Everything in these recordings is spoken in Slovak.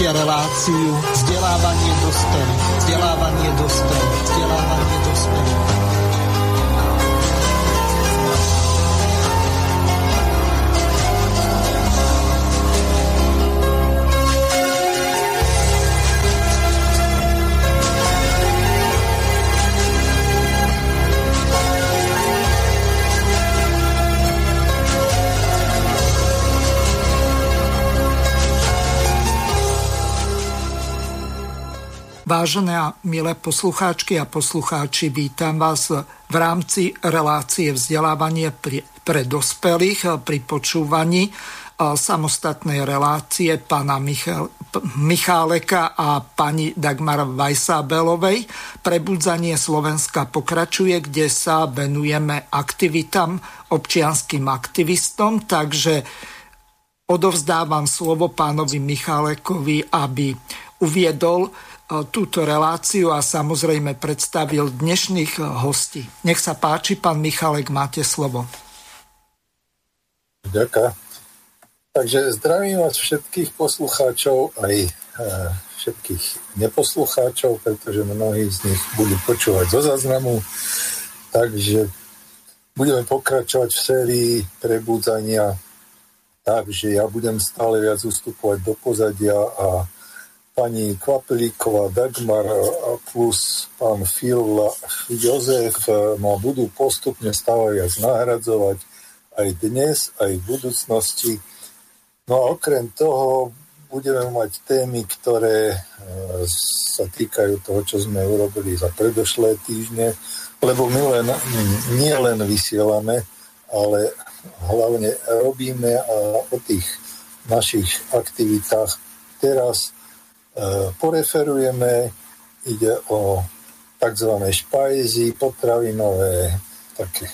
Počúvate reláciu Vážené a milé poslucháčky a poslucháči, vítam vás v rámci relácie vzdelávanie pre dospelých pri počúvaní samostatnej relácie pána Michal, Micháleka a pani Dagmar Vajsábelovej. Prebudzanie Slovenska pokračuje, kde sa venujeme aktivitám, občianským aktivistom, takže odovzdávam slovo pánovi Michálekovi, aby uviedol túto reláciu a samozrejme predstavil dnešných hostí. Nech sa páči, pán Michalek, máte slovo. Ďakujem. Takže zdravím vás všetkých poslucháčov, aj e, všetkých neposlucháčov, pretože mnohí z nich budú počúvať zo záznamu. Takže budeme pokračovať v sérii prebudzania takže ja budem stále viac ustupovať do pozadia a pani Kvapelíková, Dagmar plus pán Phil Jozef ma budú postupne stále viac nahradzovať aj dnes, aj v budúcnosti. No a okrem toho budeme mať témy, ktoré e, sa týkajú toho, čo sme urobili za predošlé týždne, lebo my len, nie len vysielame, ale hlavne robíme a o tých našich aktivitách teraz poreferujeme, ide o tzv. špajzy, potravinové také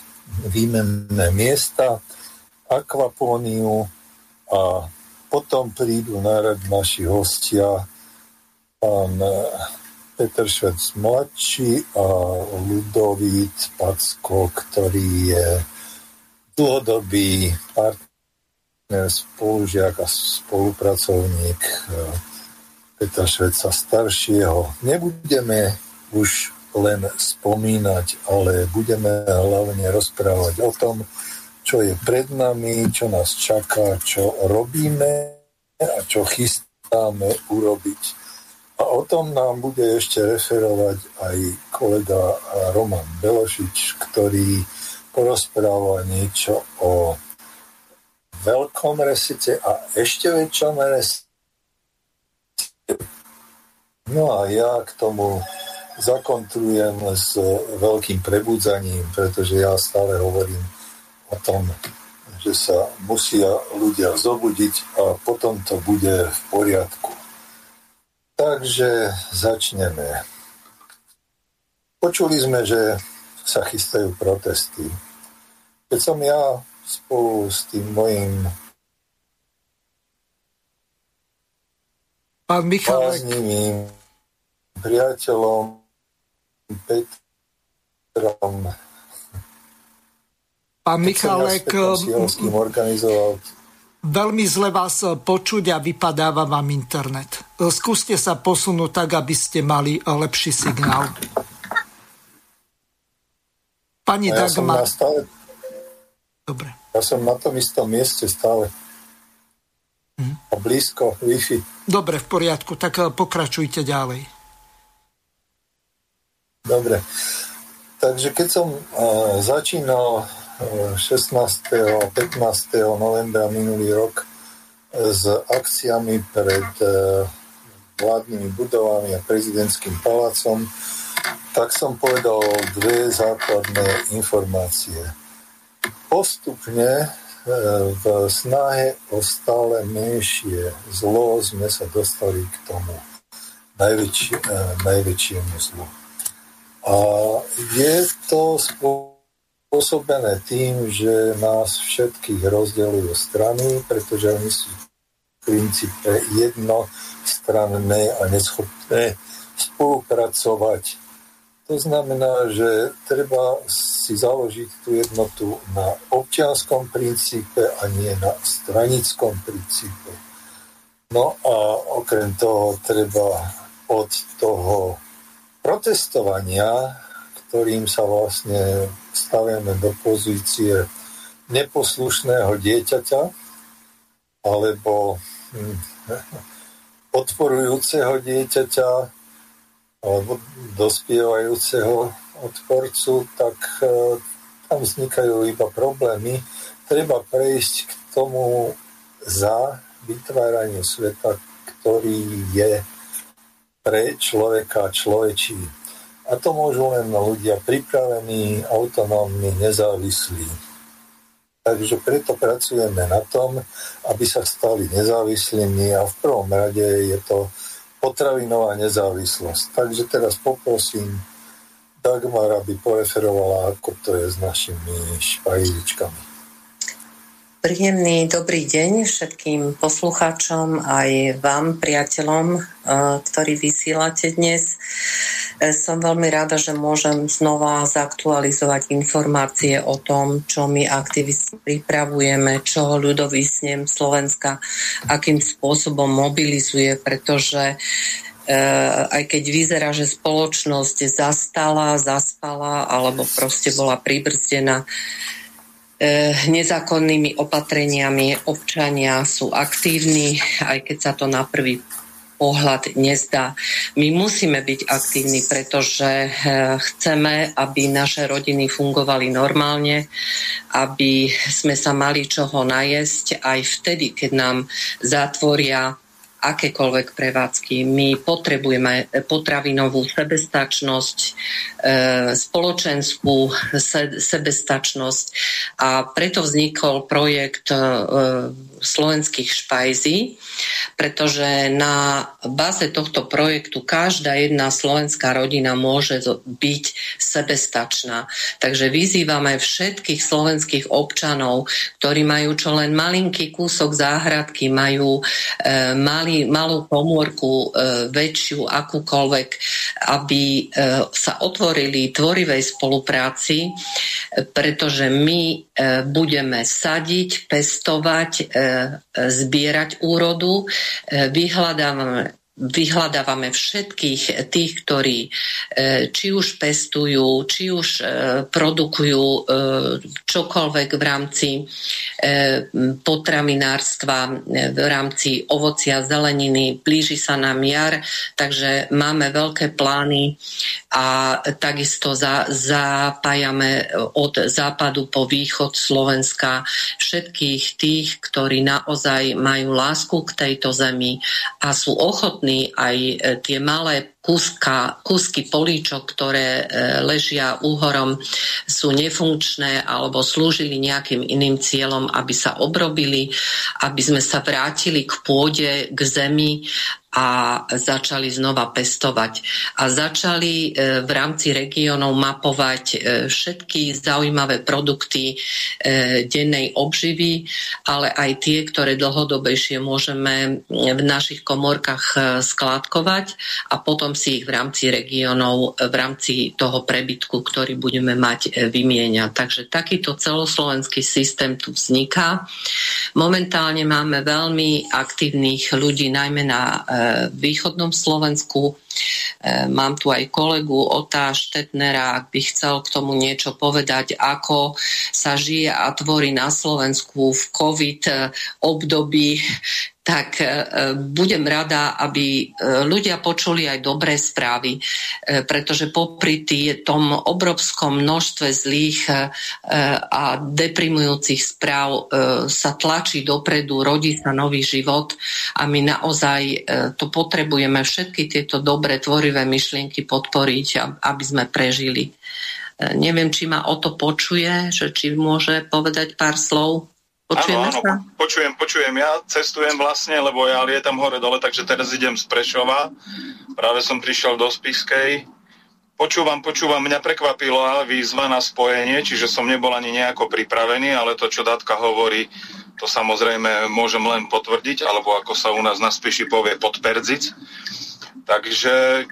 výmenné miesta, akvapóniu a potom prídu na rad naši hostia pán e, Peter Švec mladší a Ludovít Packo, ktorý je dlhodobý partner, spolužiak a spolupracovník e, Petra Šveca staršieho. Nebudeme už len spomínať, ale budeme hlavne rozprávať o tom, čo je pred nami, čo nás čaká, čo robíme a čo chystáme urobiť. A o tom nám bude ešte referovať aj kolega Roman Belošič, ktorý porozpráva niečo o veľkom resite a ešte väčšom resite No a ja k tomu zakontrujem s veľkým prebudzaním, pretože ja stále hovorím o tom, že sa musia ľudia zobudiť a potom to bude v poriadku. Takže začneme. Počuli sme, že sa chystajú protesty. Keď som ja spolu s tým mojim Pán Michalek. priateľom Petrom Pán Michalek, organizoval veľmi zle vás počuť a vypadáva vám internet. Skúste sa posunúť tak, aby ste mali lepší signál. Pani ja Dagmar. Stále... Dobre. Ja som na tom istom mieste stále. A blízko Wi-Fi. Dobre, v poriadku, tak eh, pokračujte ďalej. Dobre. Takže keď som uh, začínal uh, 16. a 15. novembra minulý rok uh, s akciami pred vládnymi budovami a prezidentským palácom, tak som povedal dve základné informácie. Postupne v snahe o stále menšie zlo sme sa dostali k tomu najväčšie, eh, najväčšiemu zlu. A je to spôsobené tým, že nás všetkých rozdelujú strany, pretože oni sú v princípe jednostranné a neschopné spolupracovať to znamená, že treba si založiť tú jednotu na občianskom princípe a nie na stranickom princípe. No a okrem toho treba od toho protestovania, ktorým sa vlastne staviame do pozície neposlušného dieťaťa alebo hm, odporujúceho dieťaťa alebo dospievajúceho odporcu, tak e, tam vznikajú iba problémy. Treba prejsť k tomu za vytváranie sveta, ktorý je pre človeka človečí. A to môžu len ľudia pripravení, autonómni, nezávislí. Takže preto pracujeme na tom, aby sa stali nezávislými a v prvom rade je to potravinová nezávislosť. Takže teraz poprosím Dagmar, aby poreferovala, ako to je s našimi špajličkami. Príjemný dobrý deň všetkým poslucháčom aj vám, priateľom, eh, ktorí vysielate dnes. Eh, som veľmi rada, že môžem znova zaktualizovať informácie o tom, čo my aktivisti pripravujeme, čo ľudový snem Slovenska akým spôsobom mobilizuje, pretože Uh, aj keď vyzerá, že spoločnosť zastala, zaspala alebo proste bola pribrzdená, E, nezákonnými opatreniami občania sú aktívni, aj keď sa to na prvý pohľad nezdá. My musíme byť aktívni, pretože e, chceme, aby naše rodiny fungovali normálne, aby sme sa mali čoho najesť aj vtedy, keď nám zatvoria akékoľvek prevádzky. My potrebujeme potravinovú sebestačnosť, e, spoločenskú sebestačnosť a preto vznikol projekt e, slovenských špajzí, pretože na báze tohto projektu každá jedna slovenská rodina môže byť sebestačná. Takže vyzývame všetkých slovenských občanov, ktorí majú čo len malinký kúsok záhradky, majú e, malý malú komórku e, väčšiu, akúkoľvek, aby e, sa otvorili tvorivej spolupráci, pretože my e, budeme sadiť, pestovať, zbierať úrodu, vyhľadávame vyhľadávame všetkých tých, ktorí e, či už pestujú, či už e, produkujú e, čokoľvek v rámci potravinárstva, v rámci ovocia, zeleniny. Blíži sa nám jar, takže máme veľké plány a takisto za, zapájame od západu po východ Slovenska všetkých tých, ktorí naozaj majú lásku k tejto zemi a sú ochotní schopní aj e, tie malé kúska, kúsky políčok, ktoré e, ležia úhorom, sú nefunkčné alebo slúžili nejakým iným cieľom, aby sa obrobili, aby sme sa vrátili k pôde, k zemi a začali znova pestovať. A začali e, v rámci regiónov mapovať e, všetky zaujímavé produkty e, dennej obživy, ale aj tie, ktoré dlhodobejšie môžeme v našich komórkach skládkovať a potom si ich v rámci regiónov, v rámci toho prebytku, ktorý budeme mať, vymieňať. Takže takýto celoslovenský systém tu vzniká. Momentálne máme veľmi aktívnych ľudí, najmä na východnom Slovensku. E, mám tu aj kolegu Ota Štetnera, ak by chcel k tomu niečo povedať, ako sa žije a tvorí na Slovensku v COVID období, tak e, budem rada, aby e, ľudia počuli aj dobré správy, e, pretože popri tom obrovskom množstve zlých a deprimujúcich správ sa tlačí dopredu, rodí sa nový život a my naozaj to potrebujeme všetky tieto dobré tvorivé myšlienky podporiť, aby sme prežili. Neviem, či ma o to počuje, že či môže povedať pár slov. Počujeme áno, áno, počujem, počujem. Ja cestujem vlastne, lebo ja lietam hore-dole, takže teraz idem z Prešova. Práve som prišiel do Spiskej. Počúvam, počúvam, mňa prekvapila výzva na spojenie, čiže som nebol ani nejako pripravený, ale to, čo Datka hovorí, to samozrejme môžem len potvrdiť, alebo ako sa u nás na Spiši povie, podperdziť. Takže e,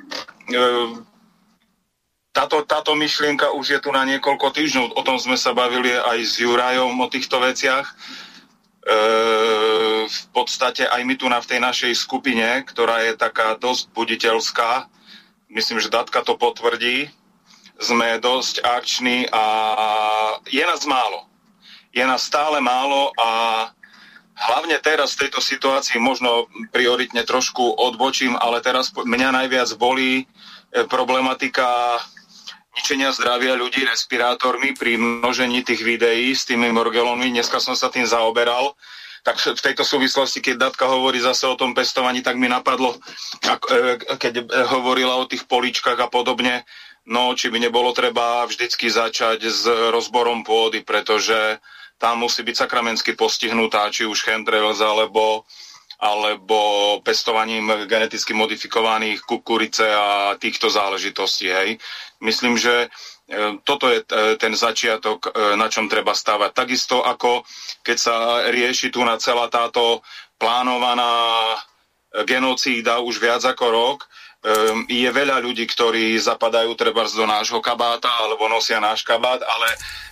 táto, táto myšlienka už je tu na niekoľko týždňov. O tom sme sa bavili aj s Jurajom o týchto veciach. E, v podstate aj my tu na v tej našej skupine, ktorá je taká dosť buditeľská, myslím, že Datka to potvrdí, sme dosť akční a je nás málo. Je nás stále málo a hlavne teraz v tejto situácii možno prioritne trošku odbočím, ale teraz mňa najviac bolí e, problematika ničenia zdravia ľudí respirátormi pri množení tých videí s tými morgelónmi. Dneska som sa tým zaoberal. Tak v tejto súvislosti, keď Datka hovorí zase o tom pestovaní, tak mi napadlo, e, keď hovorila o tých poličkách a podobne, no či by nebolo treba vždycky začať s rozborom pôdy, pretože tam musí byť sakramensky postihnutá, či už chemtrails alebo alebo pestovaním geneticky modifikovaných kukurice a týchto záležitostí. Hej. Myslím, že e, toto je e, ten začiatok, e, na čom treba stavať. Takisto ako keď sa rieši tu na celá táto plánovaná genocída už viac ako rok, je veľa ľudí, ktorí zapadajú treba do nášho kabáta alebo nosia náš kabát, ale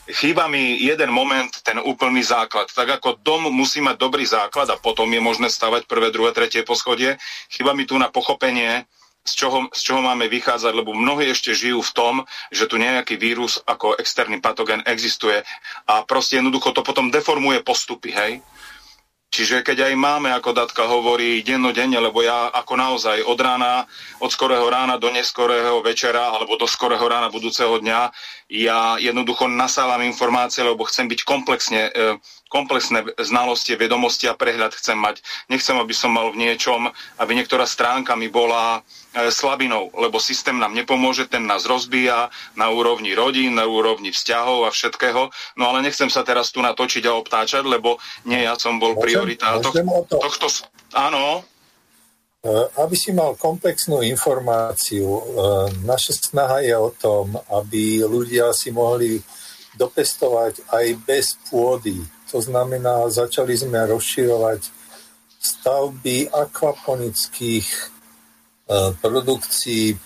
chýba mi jeden moment, ten úplný základ. Tak ako dom musí mať dobrý základ a potom je možné stavať prvé, druhé, tretie poschodie, chýba mi tu na pochopenie, z čoho, z čoho máme vychádzať, lebo mnohí ešte žijú v tom, že tu nejaký vírus ako externý patogen existuje a proste jednoducho to potom deformuje postupy, hej. Čiže keď aj máme, ako Datka hovorí, dennodenne, lebo ja ako naozaj od rána, od skorého rána do neskorého večera alebo do skorého rána budúceho dňa, ja jednoducho nasávam informácie, lebo chcem byť komplexne, e, komplexné znalosti, vedomosti a prehľad chcem mať. Nechcem, aby som mal v niečom, aby niektorá stránka mi bola E, slabinou, lebo systém nám nepomôže, ten nás rozbíja na úrovni rodín, na úrovni vzťahov a všetkého. No ale nechcem sa teraz tu natočiť a obtáčať, lebo nie ja som bol priorita tohto, tohto... Áno, e, aby si mal komplexnú informáciu, e, naša snaha je o tom, aby ľudia si mohli dopestovať aj bez pôdy. To znamená, začali sme rozširovať stavby akvaponických E, produkcii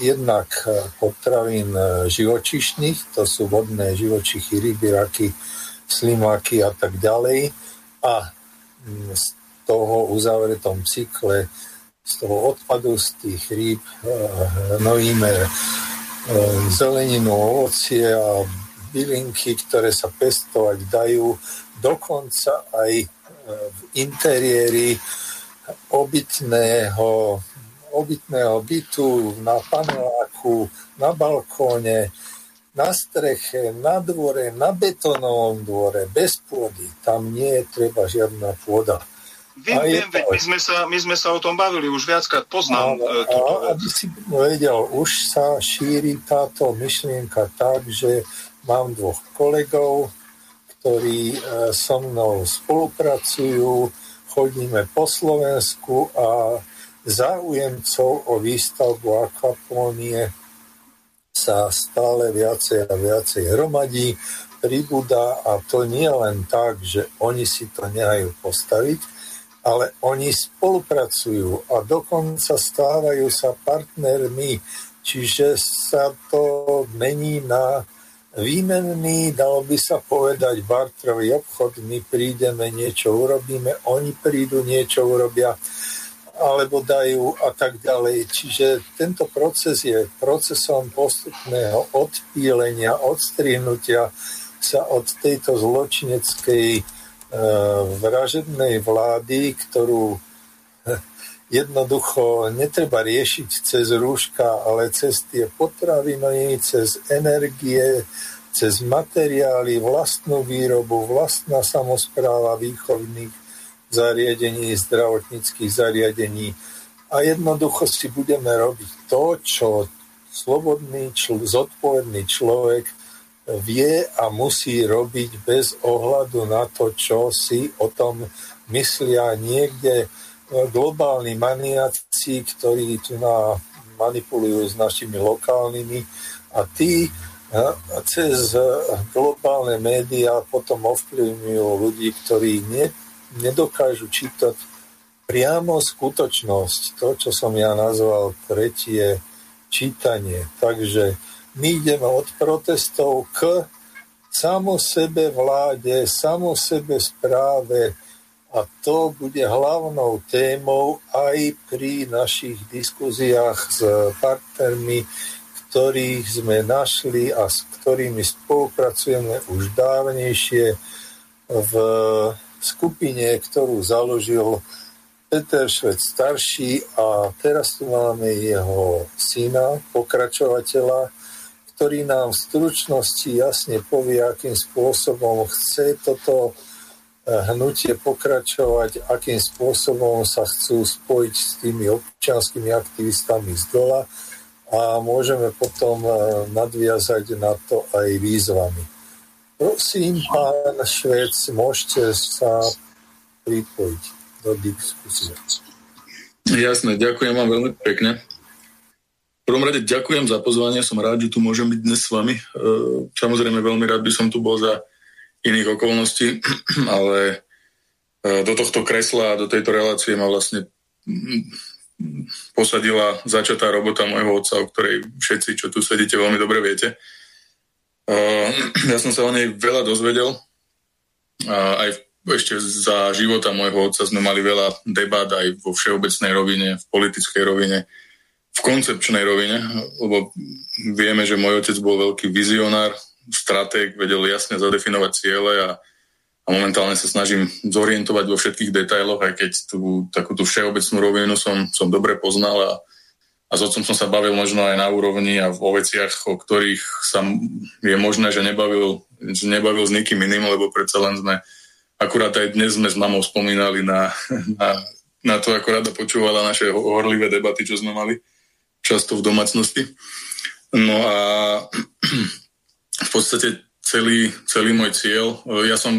jednak e, potravín e, živočišných, to sú vodné živočichy, ryby, raky, slimáky a tak ďalej. A mm, z toho uzavretom cykle, z toho odpadu z tých rýb nojíme zeleninu, ovocie a bylinky, ktoré sa pestovať dajú, dokonca aj v interiéri obytného obytného bytu, na paneláku, na balkóne, na streche, na dvore, na betonovom dvore, bez pôdy. Tam nie je treba žiadna pôda. Viem, viem, veď my sme, sa, my sme sa o tom bavili, už viackrát poznám a, e, túto a, Aby si vedel, už sa šíri táto myšlienka tak, že mám dvoch kolegov, ktorí e, so mnou spolupracujú, chodíme po Slovensku a záujemcov o výstavbu akvapónie sa stále viacej a viacej hromadí, pribúda a to nie len tak, že oni si to nehajú postaviť, ale oni spolupracujú a dokonca stávajú sa partnermi, čiže sa to mení na výmenný, dalo by sa povedať, bartrový obchod, my prídeme, niečo urobíme, oni prídu, niečo urobia alebo dajú a tak ďalej. Čiže tento proces je procesom postupného odpílenia, odstrihnutia sa od tejto zločineckej e, vražednej vlády, ktorú jednoducho netreba riešiť cez rúška, ale cez tie potraviny, cez energie, cez materiály, vlastnú výrobu, vlastná samozpráva výchovných zariadení, zdravotníckých zariadení. A jednoducho si budeme robiť to, čo slobodný, čl- zodpovedný človek vie a musí robiť bez ohľadu na to, čo si o tom myslia niekde globálni maniaci, ktorí tu na, manipulujú s našimi lokálnymi a tí e, cez globálne médiá potom ovplyvňujú ľudí, ktorí nie, nedokážu čítať priamo skutočnosť, to, čo som ja nazval tretie čítanie. Takže my ideme od protestov k samo sebe vláde, samo sebe správe a to bude hlavnou témou aj pri našich diskuziách s partnermi, ktorých sme našli a s ktorými spolupracujeme už dávnejšie v skupine, ktorú založil Peter Švec starší. A teraz tu máme jeho syna, pokračovateľa, ktorý nám v stručnosti jasne povie, akým spôsobom chce toto hnutie pokračovať, akým spôsobom sa chcú spojiť s tými občianskými aktivistami z dola a môžeme potom eh, nadviazať na to aj výzvami. Prosím, pán Švec, môžete sa pripojiť do diskusie. Jasné, ďakujem vám veľmi pekne. V prvom rade ďakujem za pozvanie, som rád, že tu môžem byť dnes s vami. E, samozrejme veľmi rád by som tu bol za iných okolností, ale e, do tohto kresla a do tejto relácie ma vlastne posadila začatá robota môjho otca, o ktorej všetci, čo tu sedíte, veľmi dobre viete. E, ja som sa o nej veľa dozvedel, aj ešte za života môjho otca sme mali veľa debat aj vo všeobecnej rovine, v politickej rovine, v koncepčnej rovine, lebo vieme, že môj otec bol veľký vizionár, stratég, vedel jasne zadefinovať ciele a, a momentálne sa snažím zorientovať vo všetkých detailoch, aj keď tú takúto všeobecnú rovinu som, som dobre poznal a, a s otcom som sa bavil možno aj na úrovni a o veciach, o ktorých sa je možné, že nebavil, že nebavil s nikým iným, lebo predsa len sme Akurát aj dnes sme s mamou spomínali na, na, na to, ako rada počúvala naše horlivé debaty, čo sme mali často v domácnosti. No a v podstate celý, celý môj cieľ, ja som,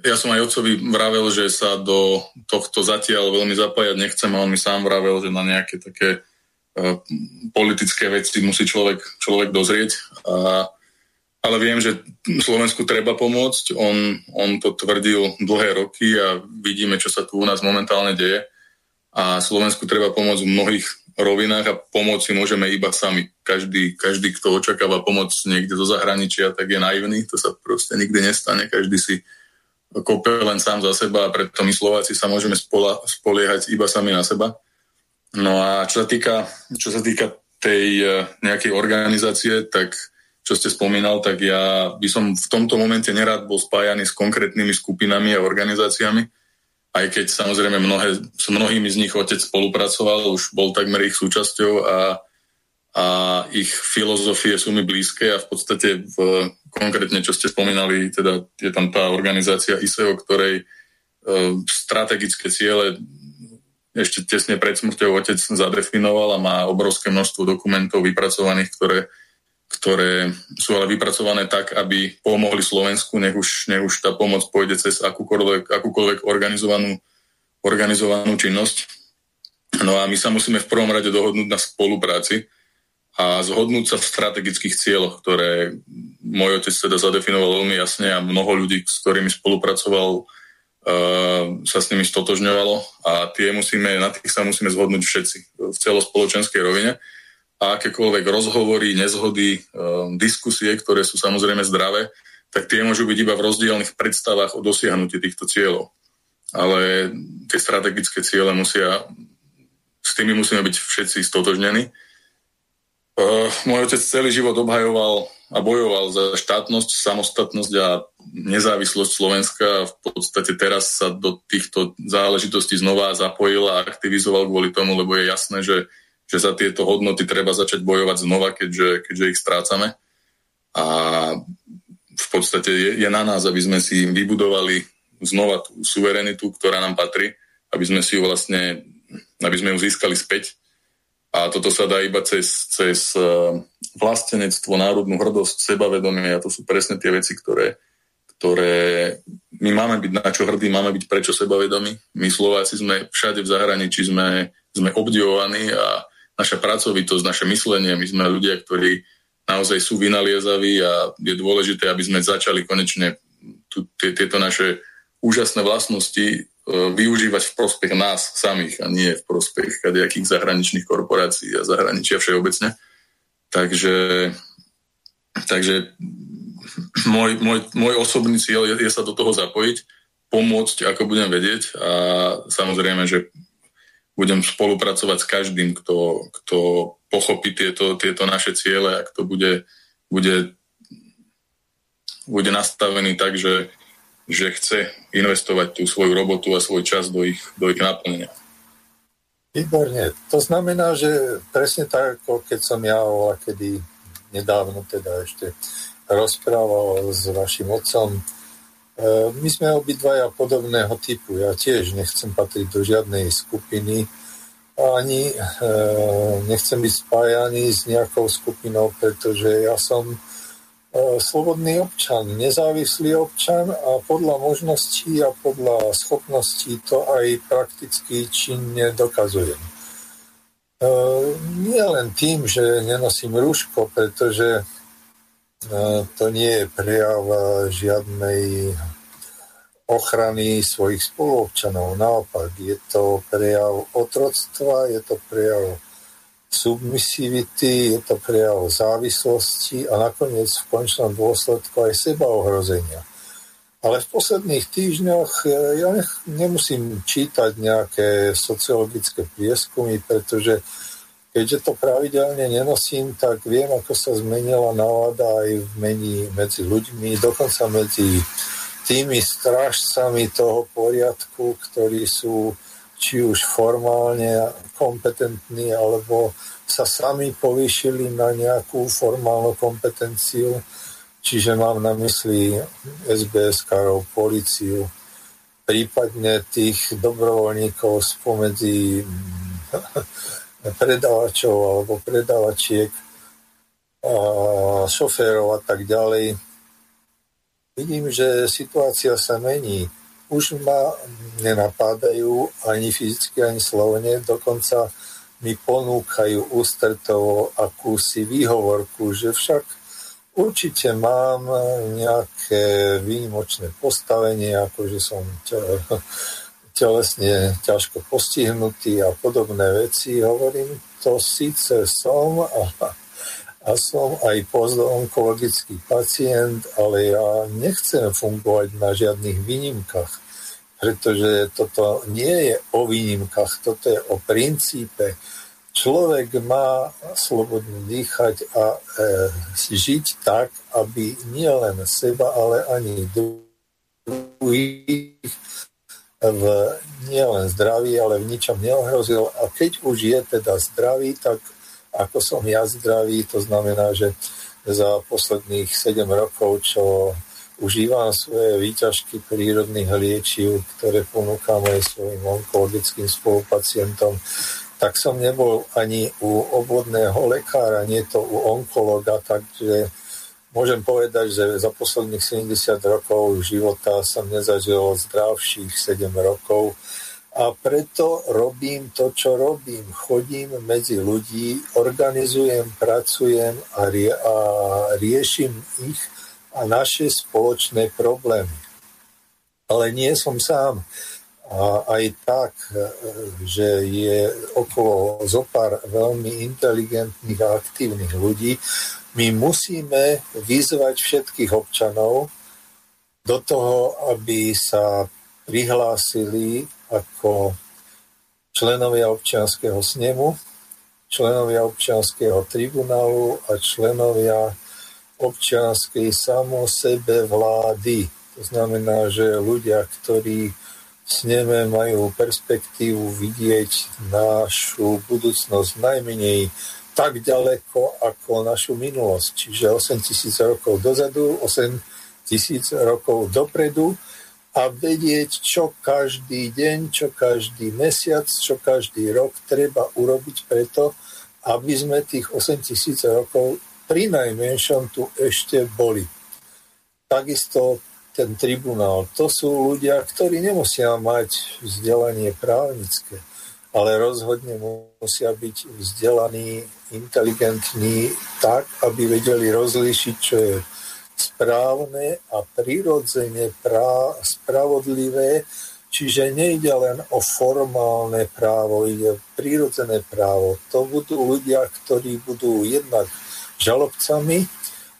ja som aj otcovi vravel, že sa do tohto zatiaľ veľmi zapájať nechcem a on mi sám vravel, že na nejaké také uh, politické veci musí človek, človek dozrieť a ale viem, že Slovensku treba pomôcť. On, on to tvrdil dlhé roky a vidíme, čo sa tu u nás momentálne deje. A Slovensku treba pomôcť v mnohých rovinách a pomôcť môžeme iba sami. Každý, každý, kto očakáva pomoc niekde zo zahraničia, tak je naivný. To sa proste nikdy nestane. Každý si kope len sám za seba a preto my Slováci sa môžeme spola, spoliehať iba sami na seba. No a čo sa týka, čo sa týka tej eh, nejakej organizácie, tak čo ste spomínal, tak ja by som v tomto momente nerád bol spájaný s konkrétnymi skupinami a organizáciami, aj keď samozrejme mnohé, s mnohými z nich otec spolupracoval, už bol takmer ich súčasťou a, a ich filozofie sú mi blízke a v podstate v, konkrétne, čo ste spomínali, teda je tam tá organizácia ISEO, ktorej e, strategické ciele ešte tesne pred smrťou otec zadefinoval a má obrovské množstvo dokumentov vypracovaných, ktoré ktoré sú ale vypracované tak, aby pomohli Slovensku, nech už, nech už tá pomoc pôjde cez akúkoľvek, akúkoľvek organizovanú, organizovanú činnosť. No a my sa musíme v prvom rade dohodnúť na spolupráci a zhodnúť sa v strategických cieľoch, ktoré môj otec teda zadefinoval veľmi jasne a mnoho ľudí, s ktorými spolupracoval, uh, sa s nimi stotožňovalo a tie musíme, na tých sa musíme zhodnúť všetci v celospoločenskej rovine a akékoľvek rozhovory, nezhody, um, diskusie, ktoré sú samozrejme zdravé, tak tie môžu byť iba v rozdielnych predstavách o dosiahnutí týchto cieľov. Ale tie strategické ciele musia, s tými musíme byť všetci stotožnení. Uh, môj otec celý život obhajoval a bojoval za štátnosť, samostatnosť a nezávislosť Slovenska a v podstate teraz sa do týchto záležitostí znova zapojil a aktivizoval kvôli tomu, lebo je jasné, že že za tieto hodnoty treba začať bojovať znova, keďže, keďže ich strácame. A v podstate je, je na nás, aby sme si vybudovali znova tú suverenitu, ktorá nám patrí, aby sme si ju vlastne, aby sme ju získali späť. A toto sa dá iba cez, cez eh, vlastenectvo, národnú hrdosť, sebavedomie a to sú presne tie veci, ktoré, ktoré my máme byť na čo hrdí, máme byť prečo sebavedomí. My Slováci sme všade v zahraničí, sme, sme obdivovaní a naša pracovitosť, naše myslenie. My sme ľudia, ktorí naozaj sú vynaliezaví a je dôležité, aby sme začali konečne tu, tieto naše úžasné vlastnosti e, využívať v prospech nás samých a nie v prospech kadejakých zahraničných korporácií a zahraničia všeobecne. Takže, takže môj, môj, môj osobný cieľ je, je sa do toho zapojiť pomôcť, ako budem vedieť a samozrejme, že budem spolupracovať s každým, kto, kto pochopí tieto, tieto naše ciele a kto bude, bude, bude nastavený tak, že, že chce investovať tú svoju robotu a svoj čas do ich, do ich naplnenia. Výborne. To znamená, že presne tak, ako keď som ja kedy nedávno teda ešte rozprával s vašim otcom, my sme obidvaja podobného typu. Ja tiež nechcem patriť do žiadnej skupiny, ani e, nechcem byť spájaný s nejakou skupinou, pretože ja som e, slobodný občan, nezávislý občan a podľa možností a podľa schopností to aj prakticky činne dokazujem. Nie len tým, že nenosím rúško, pretože to nie je prejav žiadnej ochrany svojich spoluobčanov. Naopak, je to prejav otroctva, je to prejav submisivity, je to prejav závislosti a nakoniec v končnom dôsledku aj seba ohrozenia. Ale v posledných týždňoch e, ja nemusím čítať nejaké sociologické prieskumy, pretože keďže to pravidelne nenosím, tak viem, ako sa zmenila nálada aj v mení medzi ľuďmi, dokonca medzi tými strážcami toho poriadku, ktorí sú či už formálne kompetentní, alebo sa sami povýšili na nejakú formálnu kompetenciu, čiže mám na mysli SBS-karov, policiu, prípadne tých dobrovoľníkov spomedzi predavačov alebo predavačiek, a šoférov a tak ďalej. Vidím, že situácia sa mení. Už ma nenapádajú ani fyzicky, ani slovne, dokonca mi ponúkajú ústretovo akúsi výhovorku, že však určite mám nejaké výnimočné postavenie, ako že som telesne ťažko postihnutý a podobné veci. Hovorím, to síce som a, a som aj postonkologický pacient, ale ja nechcem fungovať na žiadnych výnimkách, pretože toto nie je o výnimkách, toto je o princípe. Človek má slobodne dýchať a e, žiť tak, aby nielen seba, ale ani druhých v nielen zdraví, ale v ničom neohrozil. A keď už je teda zdravý, tak ako som ja zdravý, to znamená, že za posledných 7 rokov, čo užívam svoje výťažky prírodných liečiv, ktoré ponúkam aj svojim onkologickým spolupacientom, tak som nebol ani u obvodného lekára, nie to u onkologa, takže Môžem povedať, že za posledných 70 rokov života som nezažil zdravších 7 rokov a preto robím to, čo robím. Chodím medzi ľudí, organizujem, pracujem a, rie- a riešim ich a naše spoločné problémy. Ale nie som sám. A aj tak, že je okolo zopár veľmi inteligentných a aktívnych ľudí, my musíme vyzvať všetkých občanov do toho, aby sa prihlásili ako členovia občianského snemu, členovia občianského tribunálu a členovia občianskej samosebe vlády. To znamená, že ľudia, ktorí v sneme majú perspektívu vidieť našu budúcnosť najmenej tak ďaleko ako našu minulosť, čiže 8 tisíc rokov dozadu, 8 tisíc rokov dopredu a vedieť, čo každý deň, čo každý mesiac, čo každý rok treba urobiť preto, aby sme tých 8 tisíc rokov pri najmenšom tu ešte boli. Takisto ten tribunál, to sú ľudia, ktorí nemusia mať vzdelanie právnické ale rozhodne musia byť vzdelaní, inteligentní tak, aby vedeli rozlíšiť, čo je správne a prirodzene prá, spravodlivé, čiže nejde len o formálne právo, ide o prirodzené právo. To budú ľudia, ktorí budú jednak žalobcami,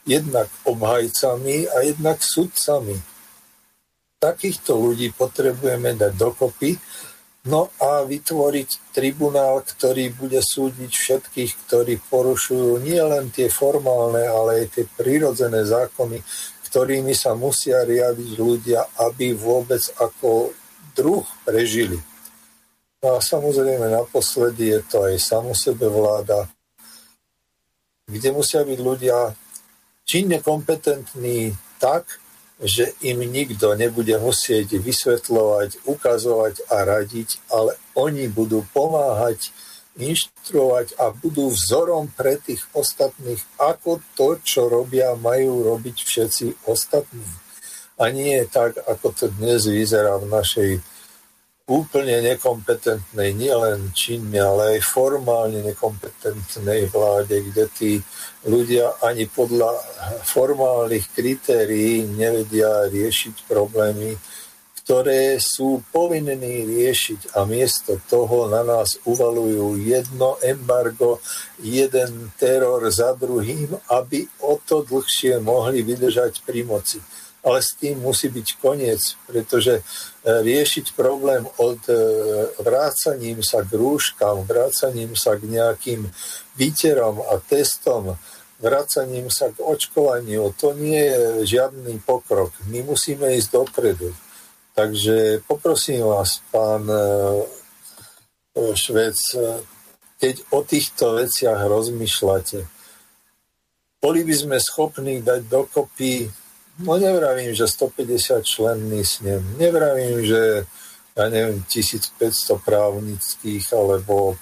jednak obhajcami a jednak sudcami. takýchto ľudí potrebujeme dať dokopy, no a vytvoriť tribunál, ktorý bude súdiť všetkých, ktorí porušujú nielen tie formálne, ale aj tie prírodzené zákony, ktorými sa musia riadiť ľudia, aby vôbec ako druh prežili. No a samozrejme naposledy je to aj samosebe vláda, kde musia byť ľudia činne kompetentní tak, že im nikto nebude musieť vysvetľovať, ukazovať a radiť, ale oni budú pomáhať, inštruovať a budú vzorom pre tých ostatných, ako to, čo robia, majú robiť všetci ostatní. A nie tak, ako to dnes vyzerá v našej úplne nekompetentnej, nielen činne, ale aj formálne nekompetentnej vláde, kde tí ľudia ani podľa formálnych kritérií nevedia riešiť problémy, ktoré sú povinní riešiť. A miesto toho na nás uvalujú jedno embargo, jeden teror za druhým, aby o to dlhšie mohli vydržať pri moci ale s tým musí byť koniec, pretože e, riešiť problém od e, vrácaním sa k rúškam, vrácaním sa k nejakým výterom a testom, vrácaním sa k očkovaniu, to nie je žiadny pokrok. My musíme ísť dopredu. Takže poprosím vás, pán e, Švec, keď o týchto veciach rozmýšľate, boli by sme schopní dať dokopy No nevravím, že 150 členný snem, nevravím, že ja neviem, 1500 právnických alebo e,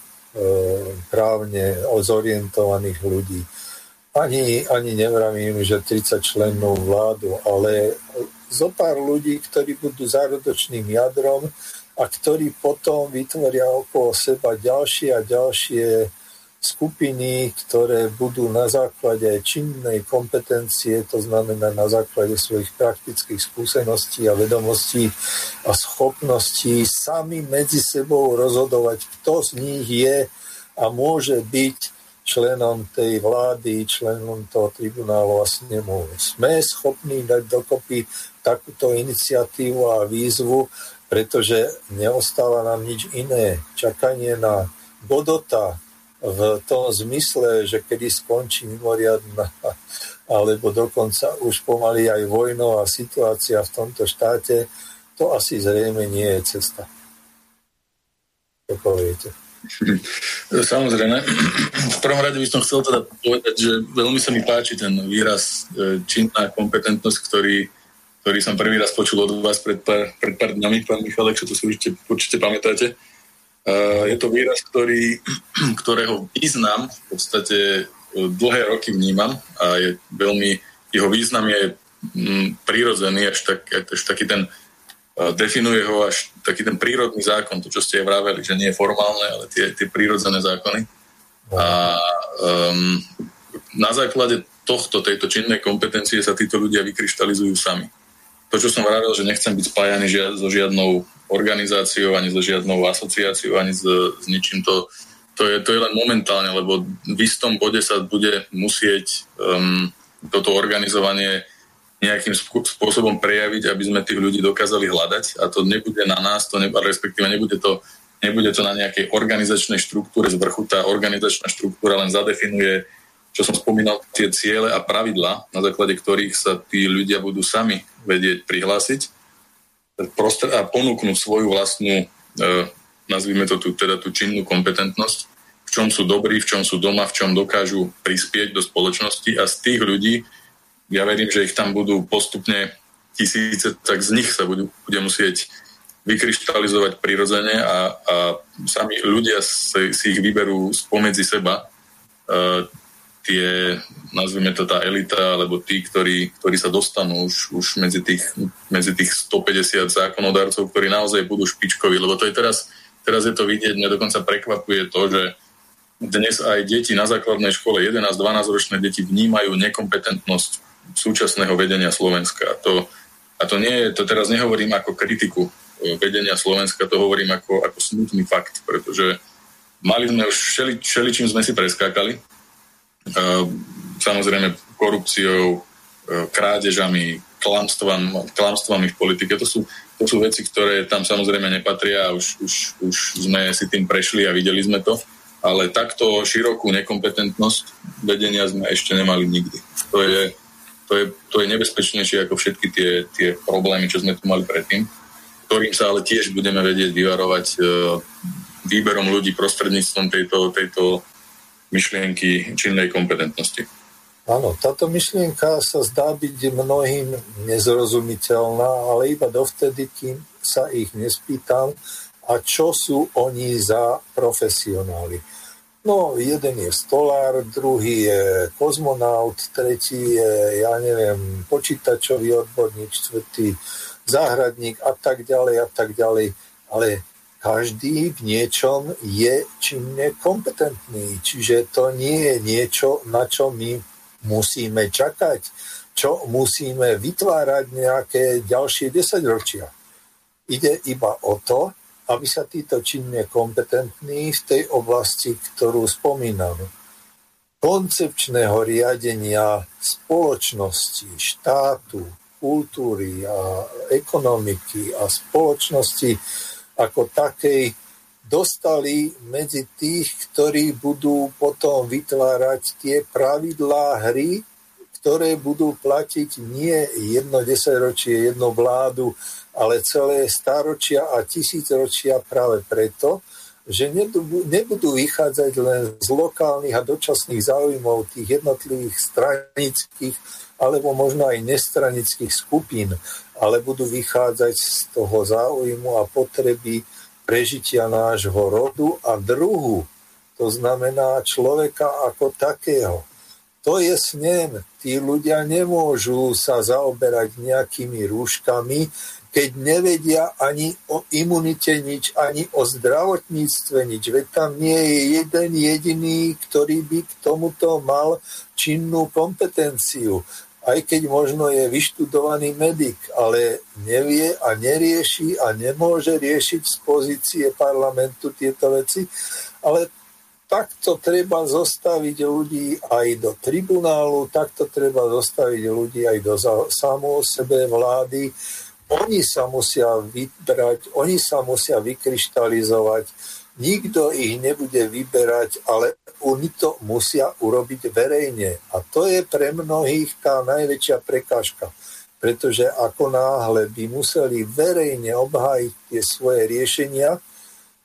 právne zorientovaných ľudí. Ani, ani nevravím, že 30 členov vládu, ale zo pár ľudí, ktorí budú zárodočným jadrom a ktorí potom vytvoria okolo seba ďalšie a ďalšie skupiny, ktoré budú na základe činnej kompetencie, to znamená na základe svojich praktických skúseností a vedomostí a schopností sami medzi sebou rozhodovať, kto z nich je a môže byť členom tej vlády, členom toho tribunálu a snemu. Sme schopní dať dokopy takúto iniciatívu a výzvu, pretože neostáva nám nič iné. Čakanie na Godota, v tom zmysle, že kedy skončí mimoriadná alebo dokonca už pomaly aj vojnová situácia v tomto štáte, to asi zrejme nie je cesta. Čo poviete? Samozrejme. V prvom rade by som chcel teda povedať, že veľmi sa mi páči ten výraz e, činná kompetentnosť, ktorý, ktorý som prvý raz počul od vás pred pár, pred pár dňami, pán Michalek, čo to si určite, určite pamätáte. Je to výraz, ktorý, ktorého význam v podstate eh, dlhé roky vnímam a je veľmi, jeho význam je mm, prírodzený, až, tak, až taký ten, eh, definuje ho až taký ten prírodný zákon, to, čo ste aj vraveli, že nie je formálne, ale tie, tie prírodzené zákony. A um, na základe tohto, tejto činnej kompetencie sa títo ľudia vykryštalizujú sami. To, čo som vravil, že nechcem byť spájaný žia, so žiadnou organizáciou, ani so žiadnou asociáciou, ani s, s ničím. To, to, je, to je len momentálne, lebo v istom bode sa bude musieť um, toto organizovanie nejakým spôsobom prejaviť, aby sme tých ľudí dokázali hľadať a to nebude na nás, to ne, respektíve nebude to, nebude to na nejakej organizačnej štruktúre z vrchu. Tá organizačná štruktúra len zadefinuje, čo som spomínal, tie ciele a pravidla, na základe ktorých sa tí ľudia budú sami vedieť prihlásiť a ponúknú svoju vlastnú, e, nazvime to tu, teda tú činnú kompetentnosť, v čom sú dobrí, v čom sú doma, v čom dokážu prispieť do spoločnosti a z tých ľudí, ja verím, že ich tam budú postupne tisíce, tak z nich sa budú, bude musieť vykryštalizovať prirodzene a, a sami ľudia si, si ich vyberú spomedzi seba. Tie, nazvime to tá elita, alebo tí, ktorí, ktorí sa dostanú už, už medzi, tých, medzi tých 150 zákonodárcov, ktorí naozaj budú špičkoví, lebo to je teraz, teraz je to vidieť, mňa dokonca prekvapuje to, že dnes aj deti na základnej škole, 11-12 ročné deti vnímajú nekompetentnosť súčasného vedenia Slovenska. A to, a to nie to teraz nehovorím ako kritiku e, vedenia Slovenska, to hovorím ako, ako smutný fakt, pretože mali sme už všeli, všeličím sme si preskákali, samozrejme korupciou, krádežami, klamstvami, klamstvami v politike. To sú, to sú veci, ktoré tam samozrejme nepatria a už, už, už sme si tým prešli a videli sme to. Ale takto širokú nekompetentnosť vedenia sme ešte nemali nikdy. To je, to je, to je nebezpečnejšie ako všetky tie, tie problémy, čo sme tu mali predtým, ktorým sa ale tiež budeme vedieť vyvarovať e, výberom ľudí prostredníctvom tejto, tejto myšlienky činnej kompetentnosti. Áno, táto myšlienka sa zdá byť mnohým nezrozumiteľná, ale iba dovtedy, kým sa ich nespýtam, a čo sú oni za profesionáli. No, jeden je stolár, druhý je kozmonaut, tretí je, ja neviem, počítačový odborník, čtvrtý záhradník a tak ďalej a tak ďalej. Ale každý v niečom je činne kompetentný. Čiže to nie je niečo, na čo my musíme čakať, čo musíme vytvárať nejaké ďalšie desaťročia. Ide iba o to, aby sa títo činne kompetentní v tej oblasti, ktorú spomínam, koncepčného riadenia spoločnosti, štátu, kultúry a ekonomiky a spoločnosti ako takej dostali medzi tých, ktorí budú potom vytvárať tie pravidlá hry, ktoré budú platiť nie jedno desaťročie, jedno vládu, ale celé staročia a tisícročia práve preto, že nebudú vychádzať len z lokálnych a dočasných záujmov tých jednotlivých stranických alebo možno aj nestranických skupín, ale budú vychádzať z toho záujmu a potreby prežitia nášho rodu a druhu. To znamená človeka ako takého. To je snem. Tí ľudia nemôžu sa zaoberať nejakými rúškami, keď nevedia ani o imunite nič, ani o zdravotníctve nič. Veď tam nie je jeden jediný, ktorý by k tomuto mal činnú kompetenciu aj keď možno je vyštudovaný medic, ale nevie a nerieši a nemôže riešiť z pozície parlamentu tieto veci, ale takto treba zostaviť ľudí aj do tribunálu, takto treba zostaviť ľudí aj do samou sebe vlády. Oni sa musia vybrať, oni sa musia vykryštalizovať, nikto ich nebude vyberať, ale oni to musia urobiť verejne. A to je pre mnohých tá najväčšia prekážka. Pretože ako náhle by museli verejne obhájiť tie svoje riešenia,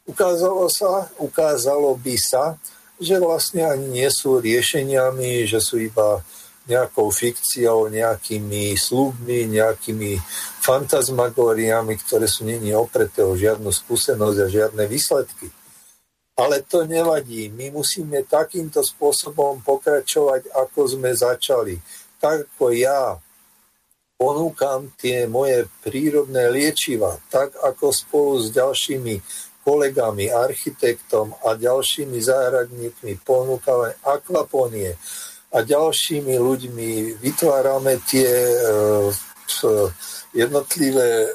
ukázalo sa, ukázalo by sa, že vlastne ani nie sú riešeniami, že sú iba nejakou fikciou, nejakými slúbmi, nejakými fantasmagóriami, ktoré sú není opreté o žiadnu skúsenosť a žiadne výsledky. Ale to nevadí. My musíme takýmto spôsobom pokračovať, ako sme začali. Tak ako ja ponúkam tie moje prírodné liečiva, tak ako spolu s ďalšími kolegami, architektom a ďalšími záhradníkmi ponúkame akvaponie a ďalšími ľuďmi vytvárame tie e, jednotlivé e,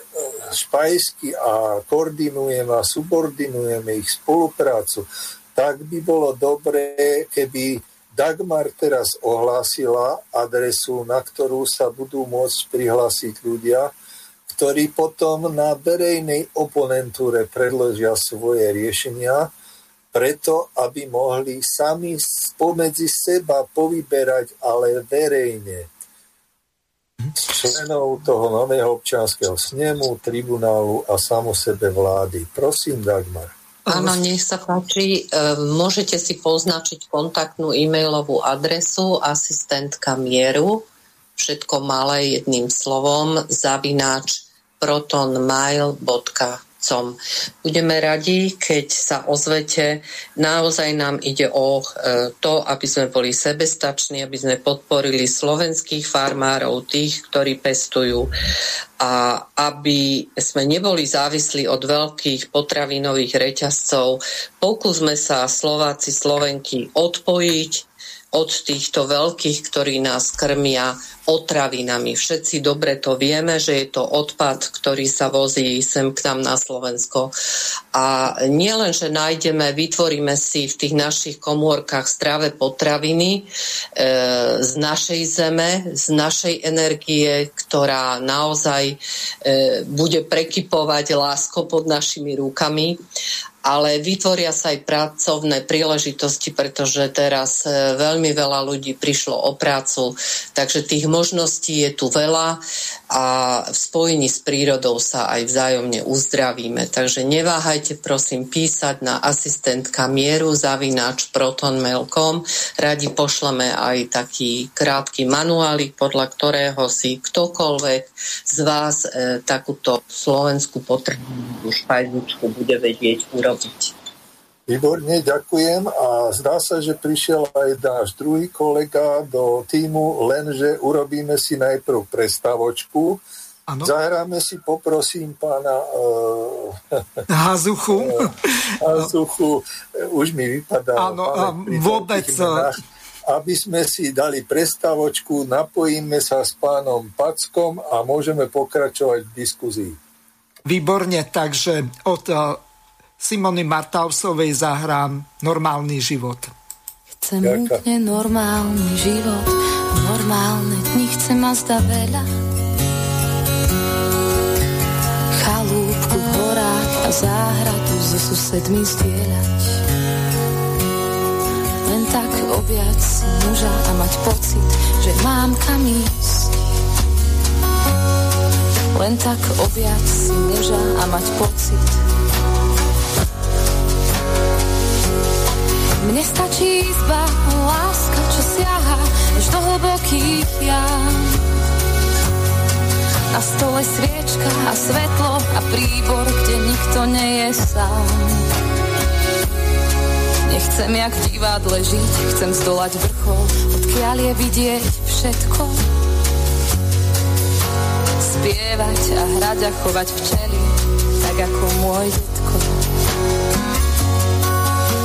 špajsky a koordinujeme a subordinujeme ich spoluprácu, tak by bolo dobré, keby Dagmar teraz ohlásila adresu, na ktorú sa budú môcť prihlásiť ľudia, ktorí potom na verejnej oponentúre predložia svoje riešenia, preto aby mohli sami spomedzi seba povyberať, ale verejne členov toho nového občianského snemu, tribunálu a samosebe vlády. Prosím, Dagmar. Áno, nech sa páči. E, môžete si poznačiť kontaktnú e-mailovú adresu asistentka mieru, všetko malé jedným slovom, zavináč protonmail.com otcom. Budeme radi, keď sa ozvete. Naozaj nám ide o e, to, aby sme boli sebestační, aby sme podporili slovenských farmárov, tých, ktorí pestujú a aby sme neboli závislí od veľkých potravinových reťazcov. Pokúsme sa Slováci, Slovenky odpojiť od týchto veľkých, ktorí nás krmia otravinami. Všetci dobre to vieme, že je to odpad, ktorý sa vozí sem k nám na Slovensko. A nielen, že nájdeme, vytvoríme si v tých našich komórkach zdravé potraviny e, z našej zeme, z našej energie, ktorá naozaj e, bude prekypovať lásko pod našimi rukami, ale vytvoria sa aj pracovné príležitosti, pretože teraz e, veľmi veľa ľudí prišlo o prácu, takže tých možností je tu veľa a v spojení s prírodou sa aj vzájomne uzdravíme. Takže neváhajte prosím písať na asistentka mieru zavináč protonmail.com. Radi pošleme aj taký krátky manuálik, podľa ktorého si ktokoľvek z vás e, takúto slovenskú potrebnú špajzičku bude vedieť urobiť robiť. Výborne, ďakujem a zdá sa, že prišiel aj náš druhý kolega do týmu, lenže urobíme si najprv prestávočku. Ano. Zahráme si, poprosím pána uh, Hazuchu. Hazuchu, už mi vypadá. Áno, vôbec. Menách, aby sme si dali prestávočku, napojíme sa s pánom Packom a môžeme pokračovať v diskuzii. Výborne, takže od Simony Martausovej zahrám Normálny život. Chcem úplne normálny život, normálne dni chcem a zda veľa. Chalúbku, horách a záhradu so susedmi zdieľať. Len tak objať si muža a mať pocit, že mám kam ísť. Len tak objať si muža a mať pocit, Mne stačí izba, láska, čo siaha až do hlbokých jam. Na stole sviečka a svetlo a príbor, kde nikto nie je sám. Nechcem jak v divadle žiť, chcem zdolať vrchol, odkiaľ je vidieť všetko. Spievať a hrať a chovať včely, tak ako môj detko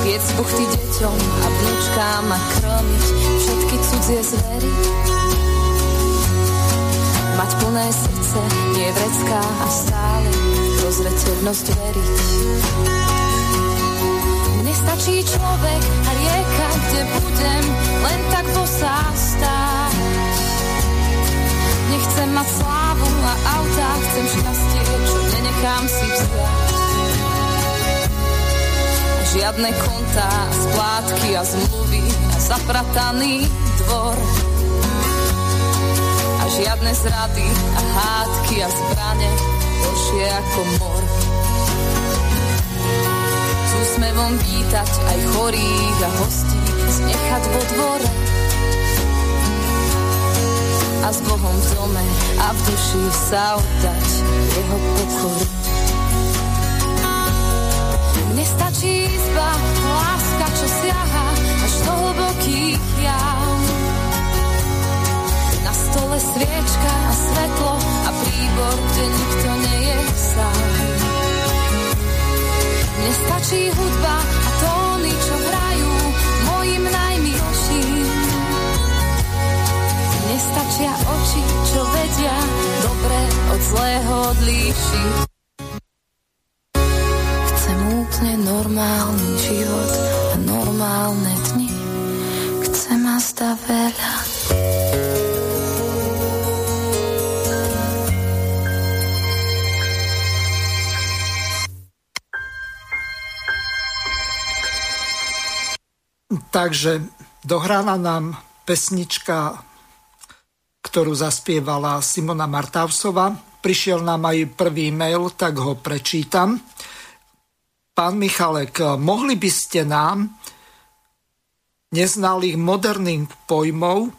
piec buchty deťom a vnúčkám a krmiť všetky cudzie zvery. Mať plné srdce, nie vrecká a stále rozreteľnosť veriť. Mne stačí človek a rieka, kde budem len tak bosá stáť. Nechcem mať slávu a autá, chcem šťastie, čo nenechám si vziať Žiadne kontá, splátky a zmluvy a zaprataný dvor. A žiadne zrady a hádky a zbrane horšie ako mor. S úsmevom vítať aj chorých a hostí, znechať vo dvore. A s Bohom v dome a v duši sa oddať jeho pokoru. Nestačí izba, láska, čo siaha až do hlbokých jam. Na stole sviečka a svetlo a príbor, kde nikto nie je sám. Nestačí hudba a tóny, čo hrajú Nestačia oči, čo vedia dobre od zlého odlíšiť vlastne normálny život a normálne dni. Chcem a zda veľa. Takže dohrána nám pesnička, ktorú zaspievala Simona Martavsova. Prišiel nám aj prvý mail, tak ho prečítam. Pán Michalek, mohli by ste nám neznalých moderných pojmov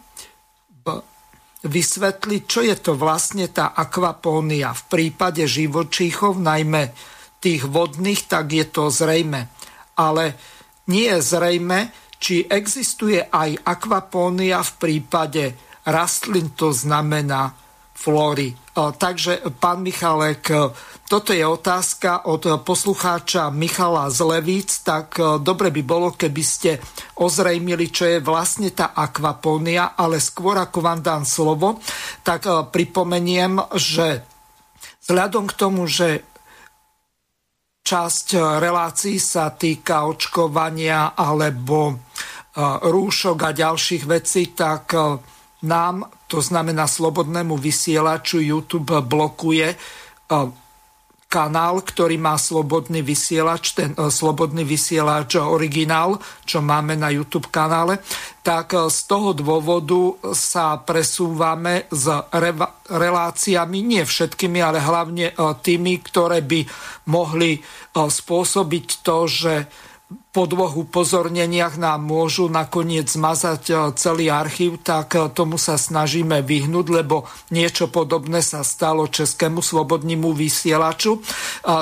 vysvetliť, čo je to vlastne tá akvapónia. V prípade živočíchov, najmä tých vodných, tak je to zrejme. Ale nie je zrejme, či existuje aj akvapónia v prípade rastlín, to znamená flóry. Takže, pán Michalek, toto je otázka od poslucháča Michala z Levíc, tak dobre by bolo, keby ste ozrejmili, čo je vlastne tá akvapónia, ale skôr ako vám dám slovo, tak pripomeniem, že vzhľadom k tomu, že časť relácií sa týka očkovania alebo rúšok a ďalších vecí, tak nám, to znamená slobodnému vysielaču, YouTube blokuje kanál, ktorý má slobodný vysielač, ten uh, slobodný vysielač originál, čo máme na YouTube kanále, tak uh, z toho dôvodu sa presúvame s re- reláciami, nie všetkými, ale hlavne tými, ktoré by mohli spôsobiť to, že po dvoch upozorneniach nám môžu nakoniec zmazať e, celý archív, tak e, tomu sa snažíme vyhnúť, lebo niečo podobné sa stalo Českému slobodnému vysielaču. E,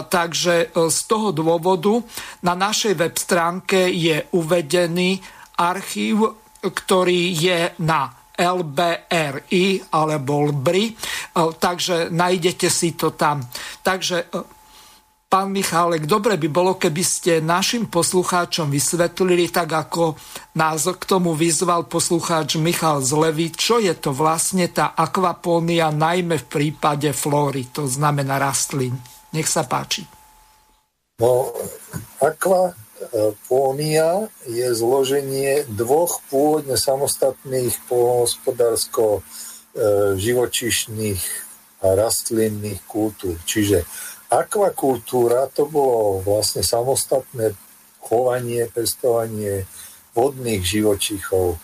takže z toho dôvodu na našej web stránke je uvedený archív, ktorý je na LBRI alebo LBRI, takže nájdete si to tam. Takže Pán Michálek, dobre by bolo, keby ste našim poslucháčom vysvetlili, tak ako nás k tomu vyzval poslucháč Michal Zlevy, čo je to vlastne tá akvapónia, najmä v prípade flóry, to znamená rastlín. Nech sa páči. No, akvapónia je zloženie dvoch pôvodne samostatných polnohospodársko e, živočišných a rastlinných kultúr. Čiže Akvakultúra to bolo vlastne samostatné chovanie, pestovanie vodných živočíchov.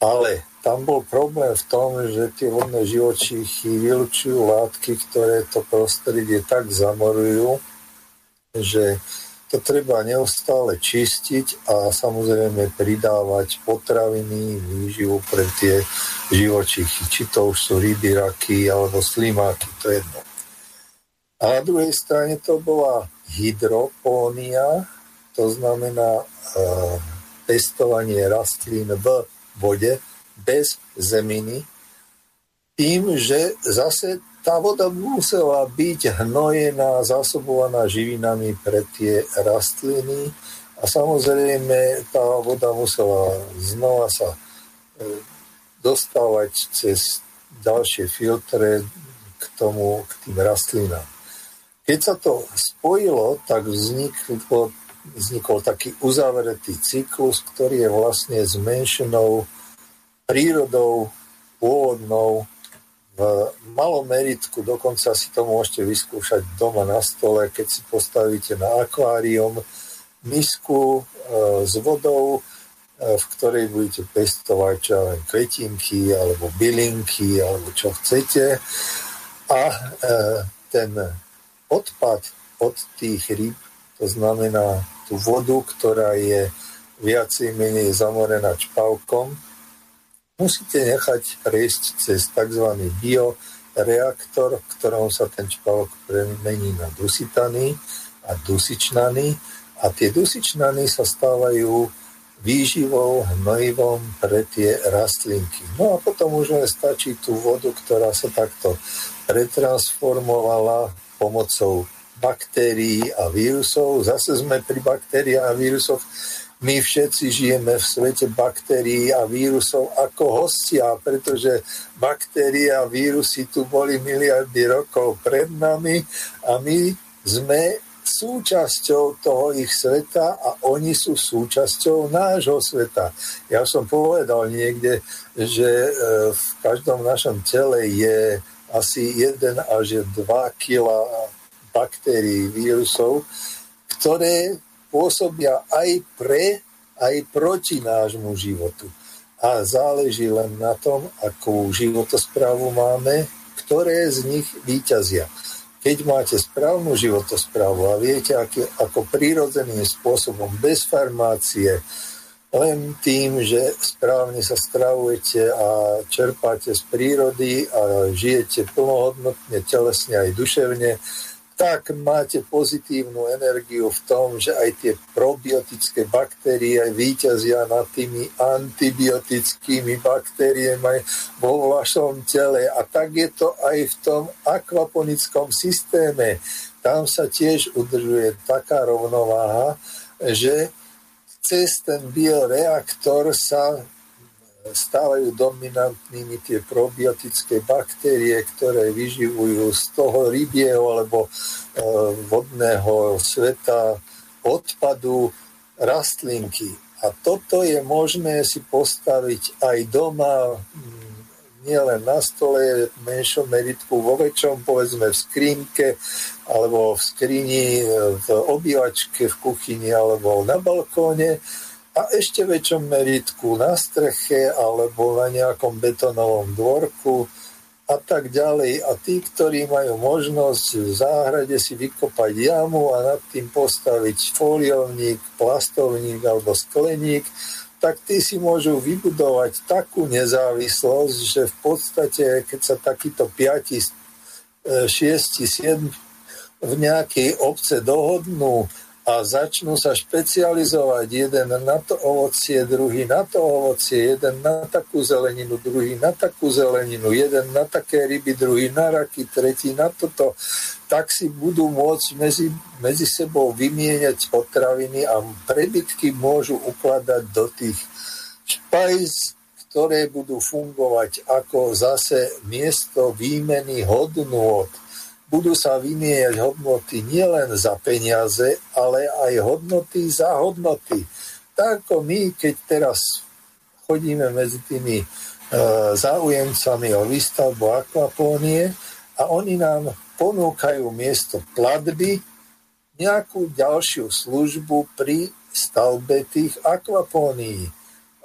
Ale tam bol problém v tom, že tie vodné živočíchy vylučujú látky, ktoré to prostredie tak zamorujú, že to treba neustále čistiť a samozrejme pridávať potraviny, výživu pre tie živočíchy. Či to už sú ryby, raky alebo slimáky, to je jedno. A na druhej strane to bola hydropónia, to znamená e, pestovanie rastlín v vode bez zeminy, tým, že zase tá voda musela byť hnojená, zásobovaná živinami pre tie rastliny a samozrejme tá voda musela znova sa e, dostávať cez ďalšie filtre k tomu, k tým rastlinám. Keď sa to spojilo, tak vzniklo, vznikol taký uzavretý cyklus, ktorý je vlastne zmenšenou prírodou pôvodnou v malom meritku, dokonca si to môžete vyskúšať doma na stole, keď si postavíte na akvárium misku e, s vodou, e, v ktorej budete pestovať čo viem, kvetinky alebo bylinky alebo čo chcete. A e, ten odpad od tých rýb, to znamená tú vodu, ktorá je viacej menej zamorená čpavkom, musíte nechať prejsť cez tzv. bioreaktor, v ktorom sa ten čpavok premení na dusitany a dusičnany a tie dusičnany sa stávajú výživou, hnojivom pre tie rastlinky. No a potom už len stačí tú vodu, ktorá sa takto pretransformovala pomocou baktérií a vírusov. Zase sme pri baktériách a vírusoch. My všetci žijeme v svete baktérií a vírusov ako hostia, pretože baktérie a vírusy tu boli miliardy rokov pred nami a my sme súčasťou toho ich sveta a oni sú súčasťou nášho sveta. Ja som povedal niekde, že e, v každom našom tele je asi 1 až 2 kg baktérií, vírusov, ktoré pôsobia aj pre, aj proti nášmu životu. A záleží len na tom, akú životosprávu máme, ktoré z nich výťazia. Keď máte správnu životosprávu a viete, ako prírodzeným spôsobom, bez farmácie, len tým, že správne sa stravujete a čerpáte z prírody a žijete plnohodnotne, telesne aj duševne, tak máte pozitívnu energiu v tom, že aj tie probiotické baktérie výťazia nad tými antibiotickými baktériemi vo vašom tele. A tak je to aj v tom akvaponickom systéme. Tam sa tiež udržuje taká rovnováha, že cez ten bioreaktor sa stávajú dominantnými tie probiotické baktérie, ktoré vyživujú z toho rybieho alebo e, vodného sveta odpadu rastlinky. A toto je možné si postaviť aj doma, nielen na stole, v menšom meritku, vo väčšom, povedzme v skrinke, alebo v skrini, v obývačke, v kuchyni, alebo na balkóne a ešte väčšom meritku na streche alebo na nejakom betonovom dvorku a tak ďalej. A tí, ktorí majú možnosť v záhrade si vykopať jamu a nad tým postaviť foliovník, plastovník alebo skleník, tak tí si môžu vybudovať takú nezávislosť, že v podstate, keď sa takíto 5, 6, 7 v nejakej obce dohodnú a začnú sa špecializovať jeden na to ovocie, druhý na to ovocie, jeden na takú zeleninu, druhý na takú zeleninu, jeden na také ryby, druhý na raky, tretí na toto, tak si budú môcť medzi, medzi sebou vymieňať potraviny a prebytky môžu ukladať do tých špajz, ktoré budú fungovať ako zase miesto výmeny hodnôt budú sa vymieňať hodnoty nielen za peniaze, ale aj hodnoty za hodnoty. Tak ako my, keď teraz chodíme medzi tými e, záujemcami o výstavbu akvapónie a oni nám ponúkajú miesto platby nejakú ďalšiu službu pri stavbe tých akvapónií.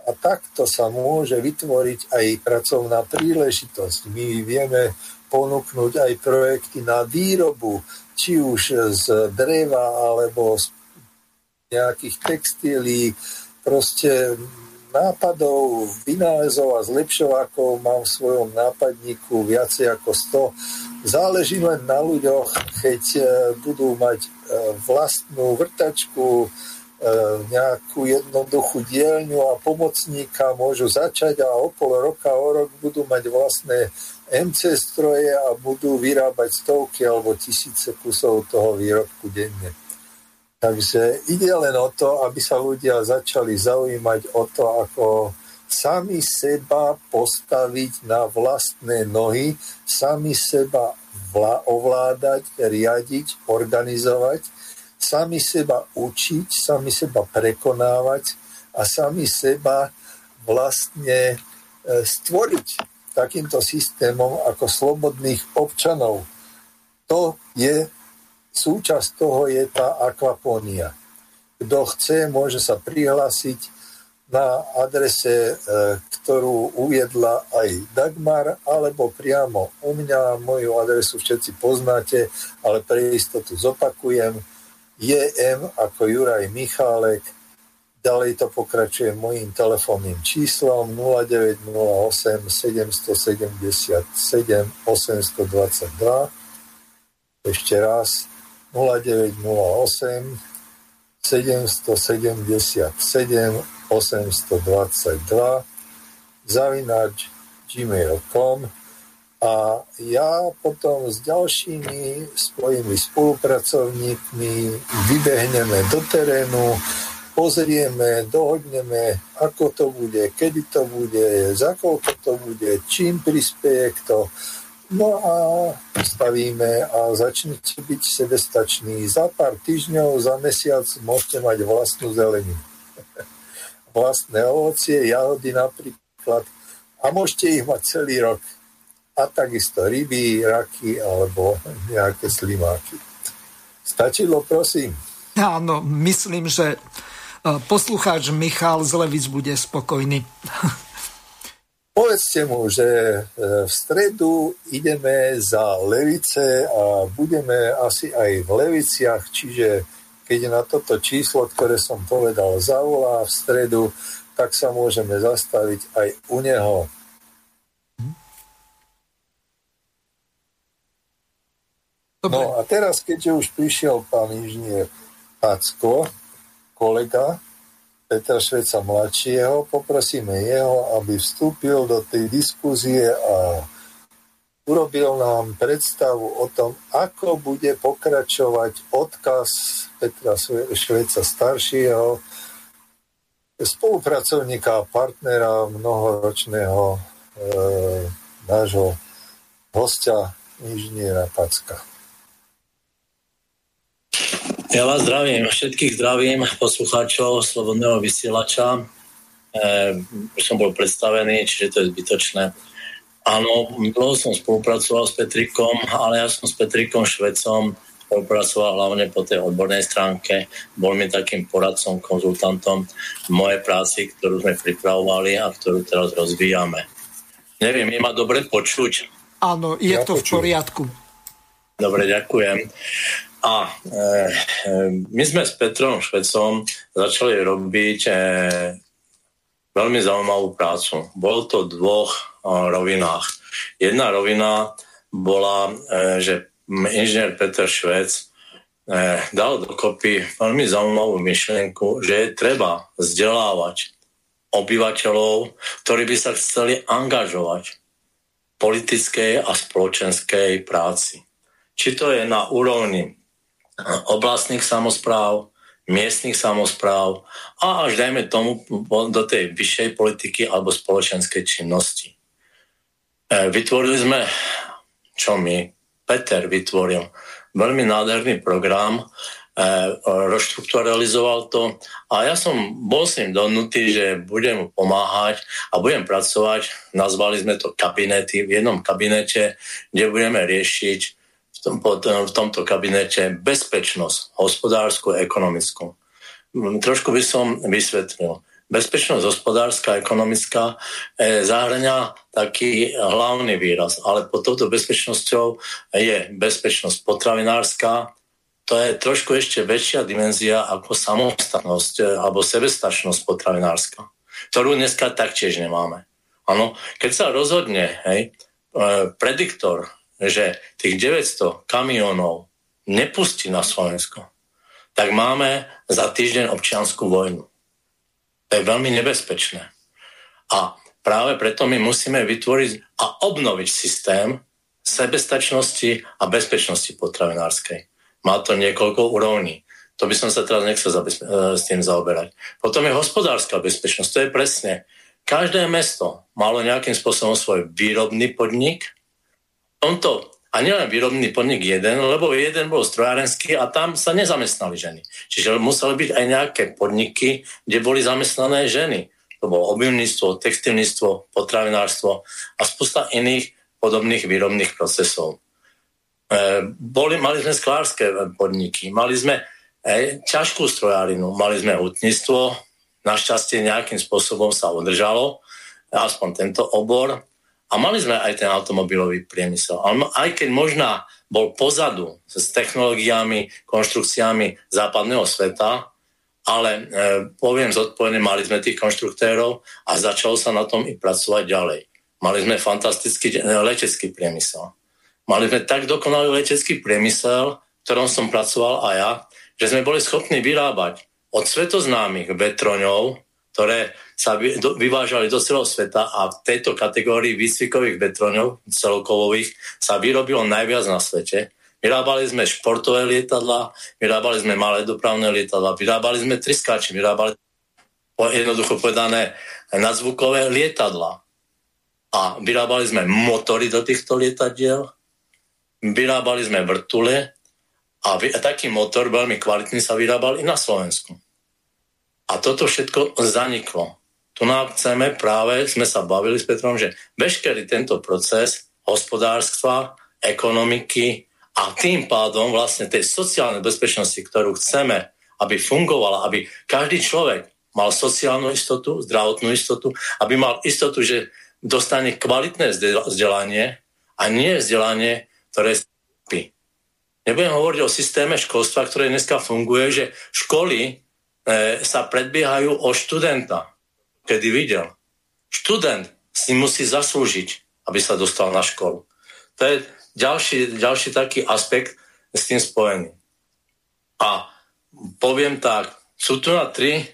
A takto sa môže vytvoriť aj pracovná príležitosť. My vieme ponúknuť aj projekty na výrobu, či už z dreva alebo z nejakých textílií, proste nápadov, vynálezov a zlepšovákov mám v svojom nápadníku viacej ako 100. Záleží len na ľuďoch, keď e, budú mať e, vlastnú vrtačku, e, nejakú jednoduchú dielňu a pomocníka môžu začať a o pol roka, o rok budú mať vlastné MC stroje a budú vyrábať stovky alebo tisíce kusov toho výrobku denne. Takže ide len o to, aby sa ľudia začali zaujímať o to, ako sami seba postaviť na vlastné nohy, sami seba ovládať, riadiť, organizovať, sami seba učiť, sami seba prekonávať a sami seba vlastne e, stvoriť takýmto systémom ako slobodných občanov. To je, súčasť toho je tá akvapónia. Kto chce, môže sa prihlásiť na adrese, e, ktorú uviedla aj Dagmar, alebo priamo u mňa, moju adresu všetci poznáte, ale pre istotu zopakujem, JM ako Juraj Michálek Ďalej to pokračuje mojím telefónnym číslom 0908 777 822. Ešte raz 0908 777 822 zavináč gmail.com a ja potom s ďalšími svojimi spolupracovníkmi vybehneme do terénu, pozrieme, dohodneme, ako to bude, kedy to bude, za koľko to bude, čím prispieje kto. No a stavíme a začnete byť sebestační. Za pár týždňov, za mesiac môžete mať vlastnú zeleninu. Vlastné ovocie, jahody napríklad. A môžete ich mať celý rok. A takisto ryby, raky alebo nejaké slimáky. Stačilo, prosím? Áno, myslím, že poslucháč Michal z Levic bude spokojný. Povedzte mu, že e, v stredu ideme za Levice a budeme asi aj v Leviciach, čiže keď na toto číslo, ktoré som povedal, zavolá v stredu, tak sa môžeme zastaviť aj u neho. Dobre. No a teraz, keďže už prišiel pán inžinier Packo, kolega Petra Šveca mladšieho, poprosíme jeho, aby vstúpil do tej diskúzie a urobil nám predstavu o tom, ako bude pokračovať odkaz Petra Šveca staršieho, spolupracovníka a partnera mnohoročného e, nášho hostia, inžiniera Packa. Ja vás zdravím, všetkých zdravím, poslucháčov Slobodného vysielača. E, už som bol predstavený, čiže to je zbytočné. Áno, dlho som spolupracoval s Petrikom, ale ja som s Petrikom Švecom spolupracoval hlavne po tej odbornej stránke. Bol mi takým poradcom, konzultantom v mojej práci, ktorú sme pripravovali a ktorú teraz rozvíjame. Neviem, je ma dobre počuť? Áno, je ja to počuť. v poriadku. Dobre, ďakujem. A e, e, my sme s Petrom Švecom začali robiť e, veľmi zaujímavú prácu. Bolo to v dvoch e, rovinách. Jedna rovina bola, e, že inžinier Peter Švec e, dal dokopy veľmi zaujímavú myšlienku, že je treba vzdelávať obyvateľov, ktorí by sa chceli angažovať v politickej a spoločenskej práci. Či to je na úrovni oblastných samozpráv, miestnych samozpráv a až dajme tomu do tej vyššej politiky alebo spoločenskej činnosti. E, vytvorili sme, čo my, Peter vytvoril, veľmi nádherný program, e, rozštrukturalizoval to a ja som bol s ním donutý, že budem pomáhať a budem pracovať, nazvali sme to kabinety, v jednom kabinete, kde budeme riešiť tom, v tomto kabinete bezpečnosť hospodárskú a ekonomickú. Mm, trošku by som vysvetlil. Bezpečnosť hospodárska a ekonomická e, zahrania taký hlavný výraz, ale pod touto bezpečnosťou je bezpečnosť potravinárska, to je trošku ešte väčšia dimenzia ako samostatnosť e, alebo sebestačnosť potravinárska, ktorú dneska taktiež nemáme. Ano, keď sa rozhodne hej, e, prediktor že tých 900 kamionov nepustí na Slovensko, tak máme za týždeň občianskú vojnu. To je veľmi nebezpečné. A práve preto my musíme vytvoriť a obnoviť systém sebestačnosti a bezpečnosti potravinárskej. Má to niekoľko úrovní. To by som sa teraz nechcel e, s tým zaoberať. Potom je hospodárska bezpečnosť. To je presne. Každé mesto malo nejakým spôsobom svoj výrobný podnik, tomto a nielen výrobný podnik jeden, lebo jeden bol strojárenský a tam sa nezamestnali ženy. Čiže museli byť aj nejaké podniky, kde boli zamestnané ženy. To bolo obilníctvo, textilníctvo, potravinárstvo a spústa iných podobných výrobných procesov. E, boli, mali sme sklárske podniky, mali sme e, ťažkú strojárinu, mali sme hutníctvo, našťastie nejakým spôsobom sa udržalo, aspoň tento obor, a mali sme aj ten automobilový priemysel. Aj keď možná bol pozadu s technológiami, konštrukciami západného sveta, ale e, poviem zodpovedne, mali sme tých konštruktérov a začalo sa na tom i pracovať ďalej. Mali sme fantastický e, letecký priemysel. Mali sme tak dokonalý letecký priemysel, v ktorom som pracoval aj ja, že sme boli schopní vyrábať od svetoznámych vetroňov, ktoré sa vyvážali do celého sveta a v tejto kategórii výcvikových vetroňov celokovových sa vyrobilo najviac na svete. Vyrábali sme športové lietadla, vyrábali sme malé dopravné lietadla, vyrábali sme triskáči, vyrábali jednoducho povedané nadzvukové lietadla. A vyrábali sme motory do týchto lietadiel, vyrábali sme vrtule a taký motor veľmi kvalitný sa vyrábal i na Slovensku. A toto všetko zaniklo tu nám chceme práve, sme sa bavili s Petrom, že veškerý tento proces hospodárstva, ekonomiky a tým pádom vlastne tej sociálnej bezpečnosti, ktorú chceme, aby fungovala, aby každý človek mal sociálnu istotu, zdravotnú istotu, aby mal istotu, že dostane kvalitné vzdelanie a nie vzdelanie, ktoré spí. Nebudem hovoriť o systéme školstva, ktoré dneska funguje, že školy e, sa predbiehajú o študenta kedy videl. Študent si musí zaslúžiť, aby sa dostal na školu. To je ďalší, ďalší taký aspekt, s tým spojený. A poviem tak, sú tu na tri e,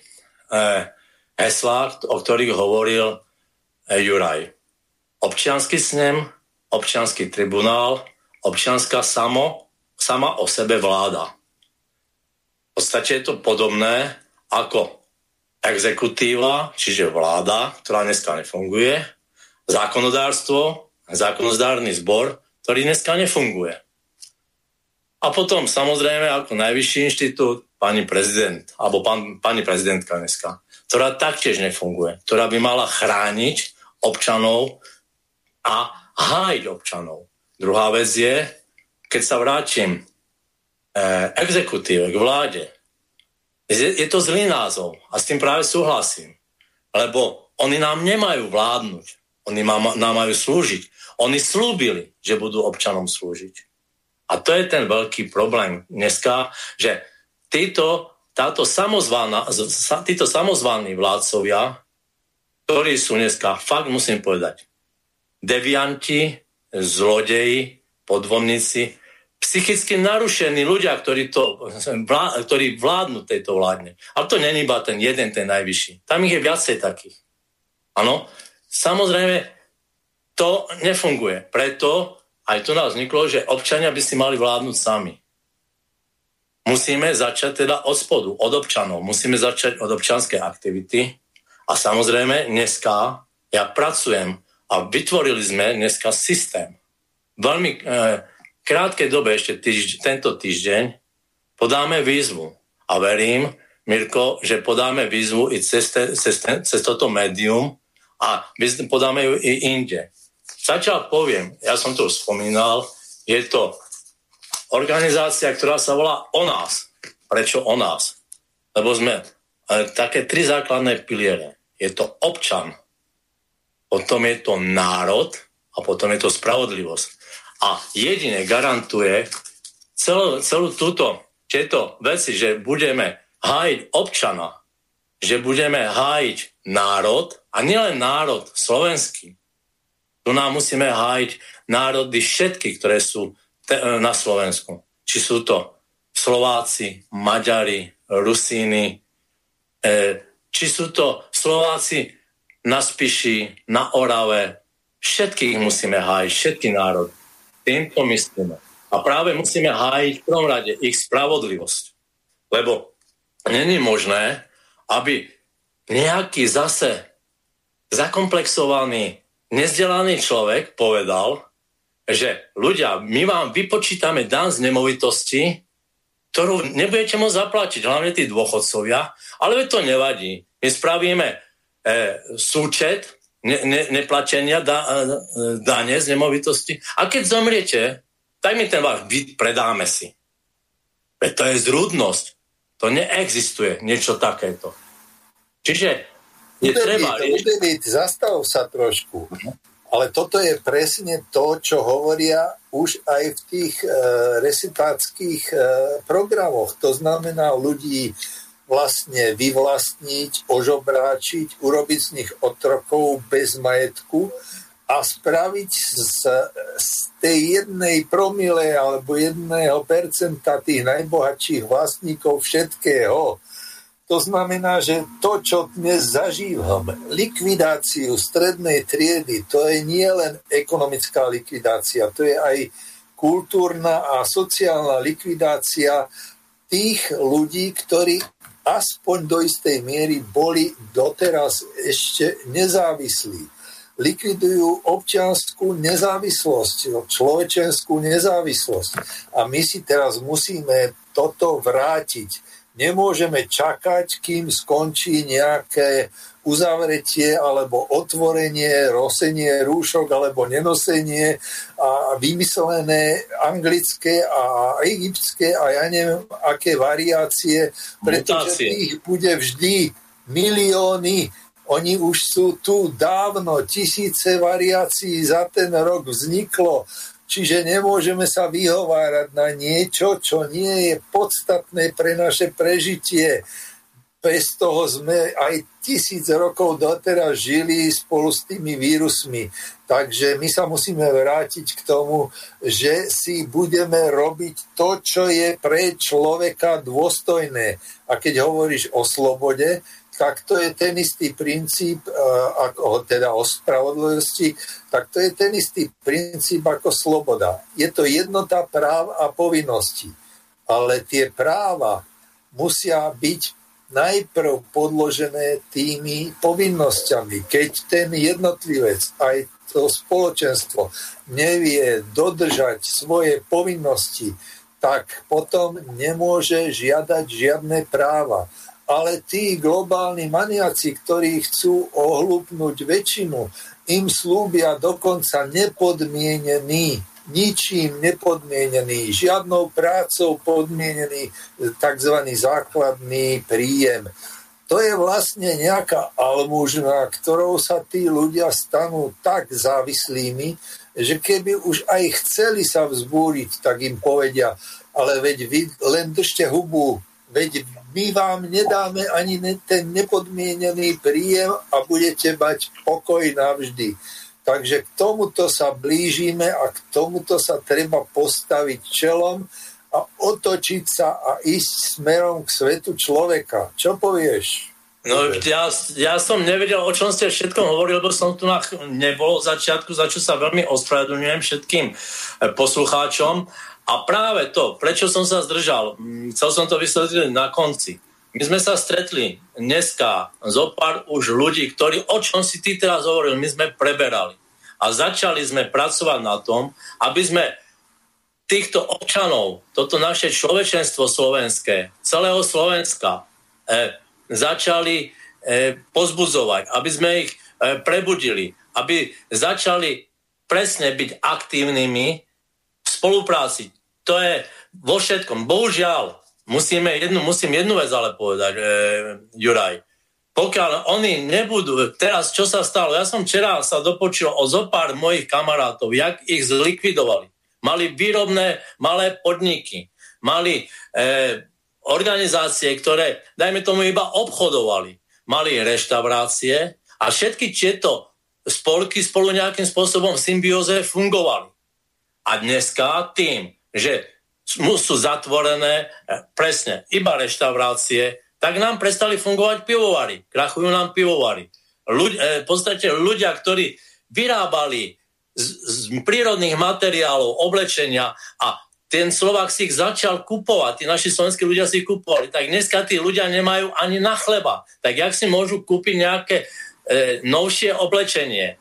heslá, o ktorých hovoril e, Juraj. Občiansky snem, občianský tribunál, občianská samo, sama o sebe vláda. V podstate je to podobné ako exekutíva, čiže vláda, ktorá dneska nefunguje, zákonodárstvo, zákonodárny zbor, ktorý dneska nefunguje. A potom samozrejme ako najvyšší inštitút pani prezident, alebo pán, pani prezidentka dneska, ktorá taktiež nefunguje, ktorá by mala chrániť občanov a hájiť občanov. Druhá vec je, keď sa vrátim e, exekutíve, k vláde, je, to zlý názov a s tým práve súhlasím. Lebo oni nám nemajú vládnuť, oni nám, nám majú slúžiť. Oni slúbili, že budú občanom slúžiť. A to je ten veľký problém dneska, že títo, táto samozvaná, títo samozvaní vládcovia, ktorí sú dneska, fakt musím povedať, devianti, zlodeji, podvomníci, psychicky narušení ľudia, ktorí, to, ktorí vládnu tejto vládne. Ale to není iba ten jeden, ten najvyšší. Tam ich je viacej takých. Áno, samozrejme, to nefunguje. Preto aj tu nás vzniklo, že občania by si mali vládnuť sami. Musíme začať teda od spodu, od občanov. Musíme začať od občanskej aktivity. A samozrejme, dneska ja pracujem a vytvorili sme dneska systém. Veľmi e, krátkej dobe, ešte týždeň, tento týždeň, podáme výzvu. A verím, Mirko, že podáme výzvu i cez, te, cez, ten, cez toto médium a podáme ju i inde. Začal poviem, ja som to spomínal, je to organizácia, ktorá sa volá O nás. Prečo O nás? Lebo sme e, také tri základné piliere. Je to občan, potom je to národ a potom je to spravodlivosť. A jedine garantuje celú, celú túto, tieto veci, že budeme hájiť občana, že budeme hájiť národ a nielen národ slovenský. Tu nám musíme hájiť národy všetky, ktoré sú te, na Slovensku. Či sú to Slováci, Maďari, Rusíny, e, či sú to Slováci na Spiši, na Orave, všetkých musíme hájiť, všetky národ. Týmto myslíme. A práve musíme hájiť v prvom rade ich spravodlivosť. Lebo není možné, aby nejaký zase zakomplexovaný, nezdelaný človek povedal, že ľudia, my vám vypočítame dan z nemovitosti, ktorú nebudete môcť zaplatiť, hlavne tí dôchodcovia, ale to nevadí. My spravíme e, súčet ne, ne, neplačenia da, e, dane z nemovitosti a keď zomriete, tak mi ten váš byt predáme si. Veď to je zrúdnosť. To neexistuje niečo takéto. Čiže je Udebit, treba... Udebit, zastav sa trošku. Ale toto je presne to, čo hovoria už aj v tých e, recitáckých e, programoch. To znamená ľudí vlastne vyvlastniť, ožobráčiť, urobiť z nich otrokov bez majetku a spraviť z, z tej jednej promile alebo jedného percenta tých najbohatších vlastníkov všetkého. To znamená, že to, čo dnes zažívame, likvidáciu strednej triedy, to je nie len ekonomická likvidácia, to je aj kultúrna a sociálna likvidácia tých ľudí, ktorí aspoň do istej miery boli doteraz ešte nezávislí. Likvidujú občianskú nezávislosť, človečenskú nezávislosť. A my si teraz musíme toto vrátiť. Nemôžeme čakať, kým skončí nejaké uzavretie alebo otvorenie, rosenie rúšok alebo nenosenie a vymyslené anglické a egyptské a ja neviem aké variácie, pretože ich bude vždy milióny. Oni už sú tu dávno, tisíce variácií za ten rok vzniklo, čiže nemôžeme sa vyhovárať na niečo, čo nie je podstatné pre naše prežitie bez toho sme aj tisíc rokov doteraz žili spolu s tými vírusmi. Takže my sa musíme vrátiť k tomu, že si budeme robiť to, čo je pre človeka dôstojné. A keď hovoríš o slobode, tak to je ten istý princíp, e, ako, teda o spravodlivosti, tak to je ten istý princíp ako sloboda. Je to jednota práv a povinností. Ale tie práva musia byť najprv podložené tými povinnosťami. Keď ten jednotlivec, aj to spoločenstvo nevie dodržať svoje povinnosti, tak potom nemôže žiadať žiadne práva. Ale tí globálni maniaci, ktorí chcú ohlúpnuť väčšinu, im slúbia dokonca nepodmienený ničím nepodmienený, žiadnou prácou podmienený tzv. základný príjem. To je vlastne nejaká almužna, ktorou sa tí ľudia stanú tak závislými, že keby už aj chceli sa vzbúriť, tak im povedia, ale veď vy len držte hubu, veď my vám nedáme ani ten nepodmienený príjem a budete mať pokoj navždy. Takže k tomuto sa blížime a k tomuto sa treba postaviť čelom a otočiť sa a ísť smerom k svetu človeka. Čo povieš? No ja, ja som nevedel, o čom ste všetkom hovorili, lebo som tu nebol v začiatku, za čo sa veľmi ospravedlňujem všetkým e, poslucháčom. A práve to, prečo som sa zdržal, mm, chcel som to vysvetliť na konci. My sme sa stretli dneska zo pár už ľudí, ktorí, o čom si ty teraz hovoril, my sme preberali. A začali sme pracovať na tom, aby sme týchto občanov, toto naše človečenstvo slovenské, celého Slovenska, e, začali e, pozbudzovať, aby sme ich e, prebudili, aby začali presne byť aktívnymi v spolupráci. To je vo všetkom. Bohužiaľ, musíme jednu, musím jednu vec ale povedať, e, Juraj. Pokiaľ oni nebudú, teraz čo sa stalo, ja som včera sa dopočul o zopár mojich kamarátov, jak ich zlikvidovali. Mali výrobné malé podniky, mali e, organizácie, ktoré, dajme tomu, iba obchodovali. Mali reštaurácie a všetky tieto spolky spolu nejakým spôsobom v symbióze fungovali. A dneska tým, že sú zatvorené e, presne iba reštaurácie, tak nám prestali fungovať pivovary. Krachujú nám pivovary. Ľuď, e, v podstate ľudia, ktorí vyrábali z, z prírodných materiálov, oblečenia a ten Slovák si ich začal kupovať, tí naši slovenskí ľudia si ich kupovali, tak dneska tí ľudia nemajú ani na chleba. Tak jak si môžu kúpiť nejaké e, novšie oblečenie?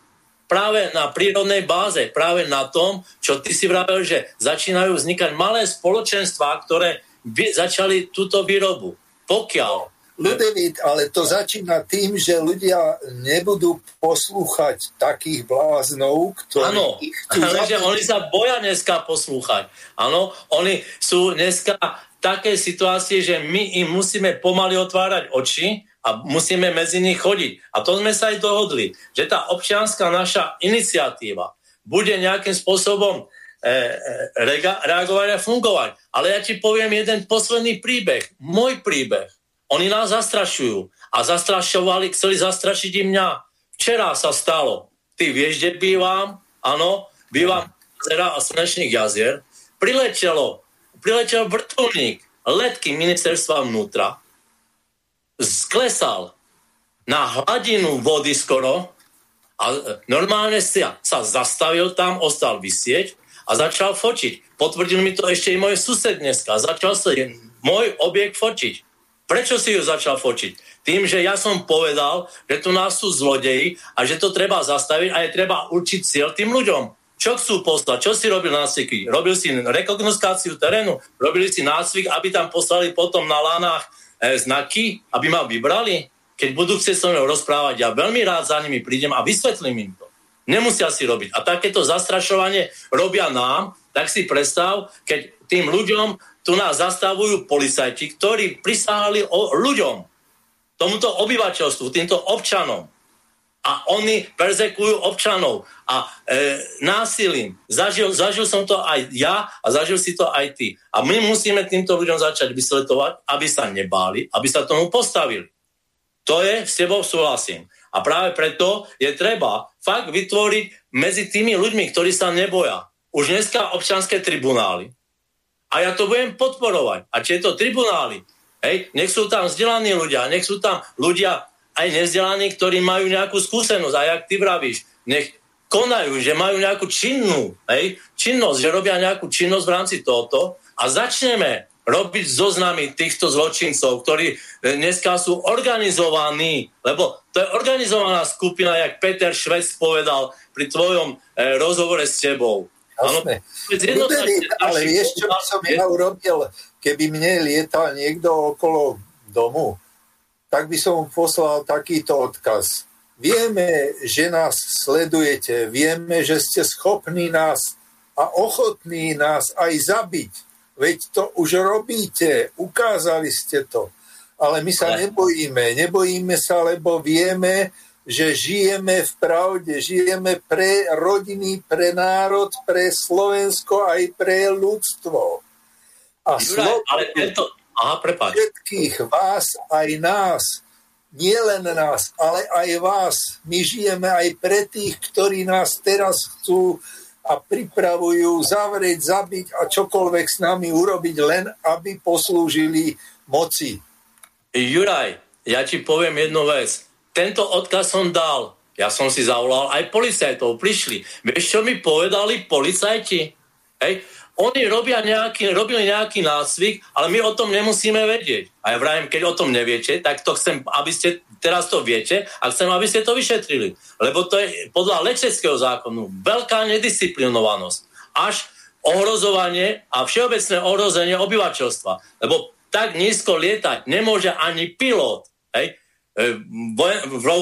Práve na prírodnej báze, práve na tom, čo ty si vravel, že začínajú vznikať malé spoločenstvá, ktoré by začali túto výrobu. Pokiaľ Ludevit, ale to začína tým, že ľudia nebudú poslúchať takých bláznov, ktorí Áno, ale že oni sa boja dneska poslúchať. Áno, oni sú dneska také situácie, že my im musíme pomaly otvárať oči, a musíme medzi nich chodiť. A to sme sa aj dohodli, že tá občianská naša iniciatíva bude nejakým spôsobom e, e, reagovať a fungovať. Ale ja ti poviem jeden posledný príbeh, môj príbeh. Oni nás zastrašujú a zastrašovali, chceli zastrašiť i mňa. Včera sa stalo, ty vieš, kde bývam? Áno, bývam zera a slnečných jazier. Priletelo, priletel vrtulník letky ministerstva vnútra, sklesal na hladinu vody skoro a normálne sa, sa zastavil tam, ostal vysieť a začal fočiť. Potvrdil mi to ešte i môj sused dneska. Začal sa môj objekt fočiť. Prečo si ju začal fočiť? Tým, že ja som povedal, že tu nás sú zlodeji a že to treba zastaviť a je treba určiť cieľ tým ľuďom. Čo chcú poslať? Čo si robil nácviky? Robil si rekognoskáciu terénu? Robili si nácvik, aby tam poslali potom na lánach E, znaky, aby ma vybrali? Keď budú chcieť so mnou rozprávať, ja veľmi rád za nimi prídem a vysvetlím im to. Nemusia si robiť. A takéto zastrašovanie robia nám, tak si predstav, keď tým ľuďom tu nás zastavujú policajti, ktorí prisahali o ľuďom, tomuto obyvateľstvu, týmto občanom. A oni persekujú občanov a e, násilím. Zažil, zažil som to aj ja a zažil si to aj ty. A my musíme týmto ľuďom začať vysletovať, aby sa nebáli, aby sa tomu postavili. To je, s tebou súhlasím. A práve preto je treba fakt vytvoriť medzi tými ľuďmi, ktorí sa neboja. Už dneska občanské tribunály. A ja to budem podporovať. A tieto tribunály, hej, nech sú tam vzdelaní ľudia, nech sú tam ľudia aj nezdelaní, ktorí majú nejakú skúsenosť. A jak ty vravíš, nech konajú, že majú nejakú činnú hej, činnosť, že robia nejakú činnosť v rámci tohoto a začneme robiť zoznamy týchto zločincov, ktorí e, dneska sú organizovaní, lebo to je organizovaná skupina, jak Peter Švec povedal pri tvojom e, rozhovore s tebou. Jasné. ale vieš, čo by som ja urobil, keby mne lietal niekto okolo domu, tak by som poslal takýto odkaz. Vieme, že nás sledujete, vieme, že ste schopní nás a ochotní nás aj zabiť. Veď to už robíte, ukázali ste to. Ale my sa nebojíme. Nebojíme sa, lebo vieme, že žijeme v pravde, žijeme pre rodiny, pre národ, pre Slovensko aj pre ľudstvo. A Juraj, ale tento, Aha, prepáč. Všetkých vás, aj nás, nie len nás, ale aj vás. My žijeme aj pre tých, ktorí nás teraz chcú a pripravujú zavrieť, zabiť a čokoľvek s nami urobiť, len aby poslúžili moci. Juraj, ja ti poviem jednu vec. Tento odkaz som dal. Ja som si zavolal aj policajtov, prišli. Vieš, čo mi povedali policajti? Hej, oni robia nejaký, robili nejaký nácvik, ale my o tom nemusíme vedieť. A ja vravím, keď o tom neviete, tak to chcem, aby ste teraz to viete a chcem, aby ste to vyšetrili. Lebo to je podľa lečeckého zákonu veľká nedisciplinovanosť. Až ohrozovanie a všeobecné ohrozenie obyvateľstva. Lebo tak nízko lietať nemôže ani pilot hej, e,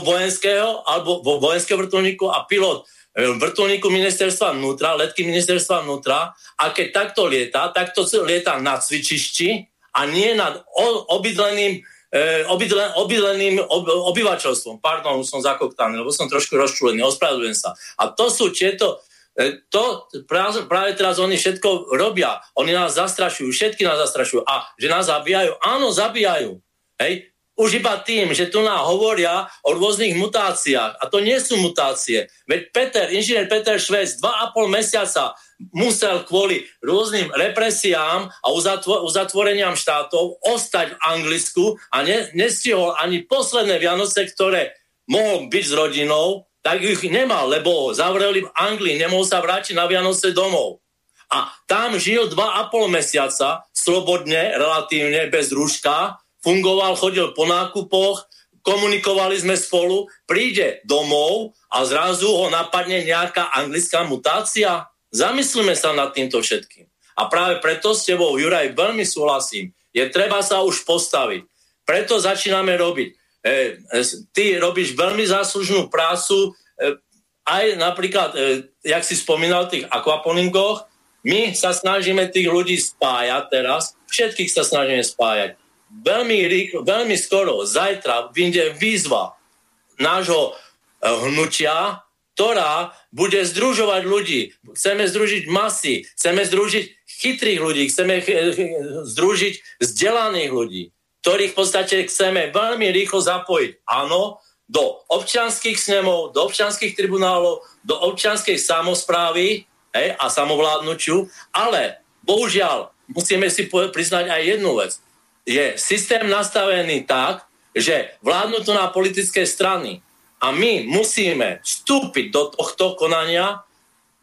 vojenského alebo vojenského vrtulníku a pilot vrtulníku ministerstva vnútra, letky ministerstva vnútra a keď takto lieta, takto lieta na cvičišti a nie nad obydleným e, obydlen, obydleným ob, obyvateľstvom. Pardon, už som zakoktaný, lebo som trošku rozčulený, ospravedlňujem sa. A to sú tieto, e, to práve, práve teraz oni všetko robia. Oni nás zastrašujú, všetky nás zastrašujú. A že nás zabíjajú? Áno, zabíjajú. Hej? Už iba tým, že tu nám hovoria o rôznych mutáciách. A to nie sú mutácie. Veď Peter, inžinier Peter Švec, dva a pol mesiaca musel kvôli rôznym represiám a uzatvoreniam štátov ostať v Anglicku a ne, nestihol ani posledné Vianoce, ktoré mohol byť s rodinou, tak ich nemal, lebo ho zavreli v Anglii, nemohol sa vrátiť na Vianoce domov. A tam žil dva a pol mesiaca, slobodne, relatívne, bez rúška, fungoval, chodil po nákupoch, komunikovali sme spolu, príde domov a zrazu ho napadne nejaká anglická mutácia. Zamyslíme sa nad týmto všetkým. A práve preto s tebou, Juraj, veľmi súhlasím. Je treba sa už postaviť. Preto začíname robiť. E, e, ty robíš veľmi záslužnú prácu, e, aj napríklad, e, jak si spomínal, tých akvaponingoch, my sa snažíme tých ľudí spájať teraz, všetkých sa snažíme spájať veľmi rýchlo, veľmi skoro, zajtra vyjde výzva nášho eh, hnutia, ktorá bude združovať ľudí. Chceme združiť masy, chceme združiť chytrých ľudí, chceme združiť vzdelaných ľudí, ktorých v podstate chceme veľmi rýchlo zapojiť. Áno, do občianských snemov, do občianských tribunálov, do občianskej samozprávy hej, a samovládnučiu, ale bohužiaľ musíme si priznať aj jednu vec je systém nastavený tak, že vládnu to na politické strany a my musíme vstúpiť do tohto konania,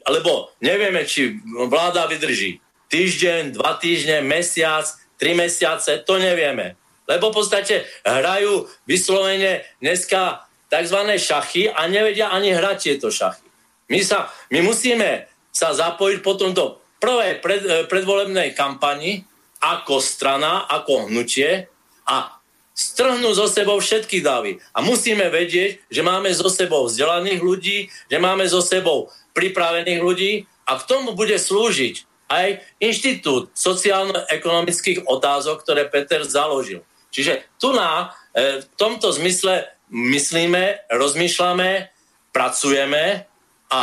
lebo nevieme, či vláda vydrží týždeň, dva týždne, mesiac, tri mesiace, to nevieme. Lebo v podstate hrajú vyslovene dneska tzv. šachy a nevedia ani hrať tieto šachy. My, sa, my musíme sa zapojiť potom do prvej pred, predvolebnej kampani, ako strana, ako hnutie a strhnú zo sebou všetky davy. A musíme vedieť, že máme zo sebou vzdelaných ľudí, že máme zo sebou pripravených ľudí a k tomu bude slúžiť aj Inštitút sociálno-ekonomických otázok, ktoré Peter založil. Čiže tu na, e, v tomto zmysle myslíme, rozmýšľame, pracujeme a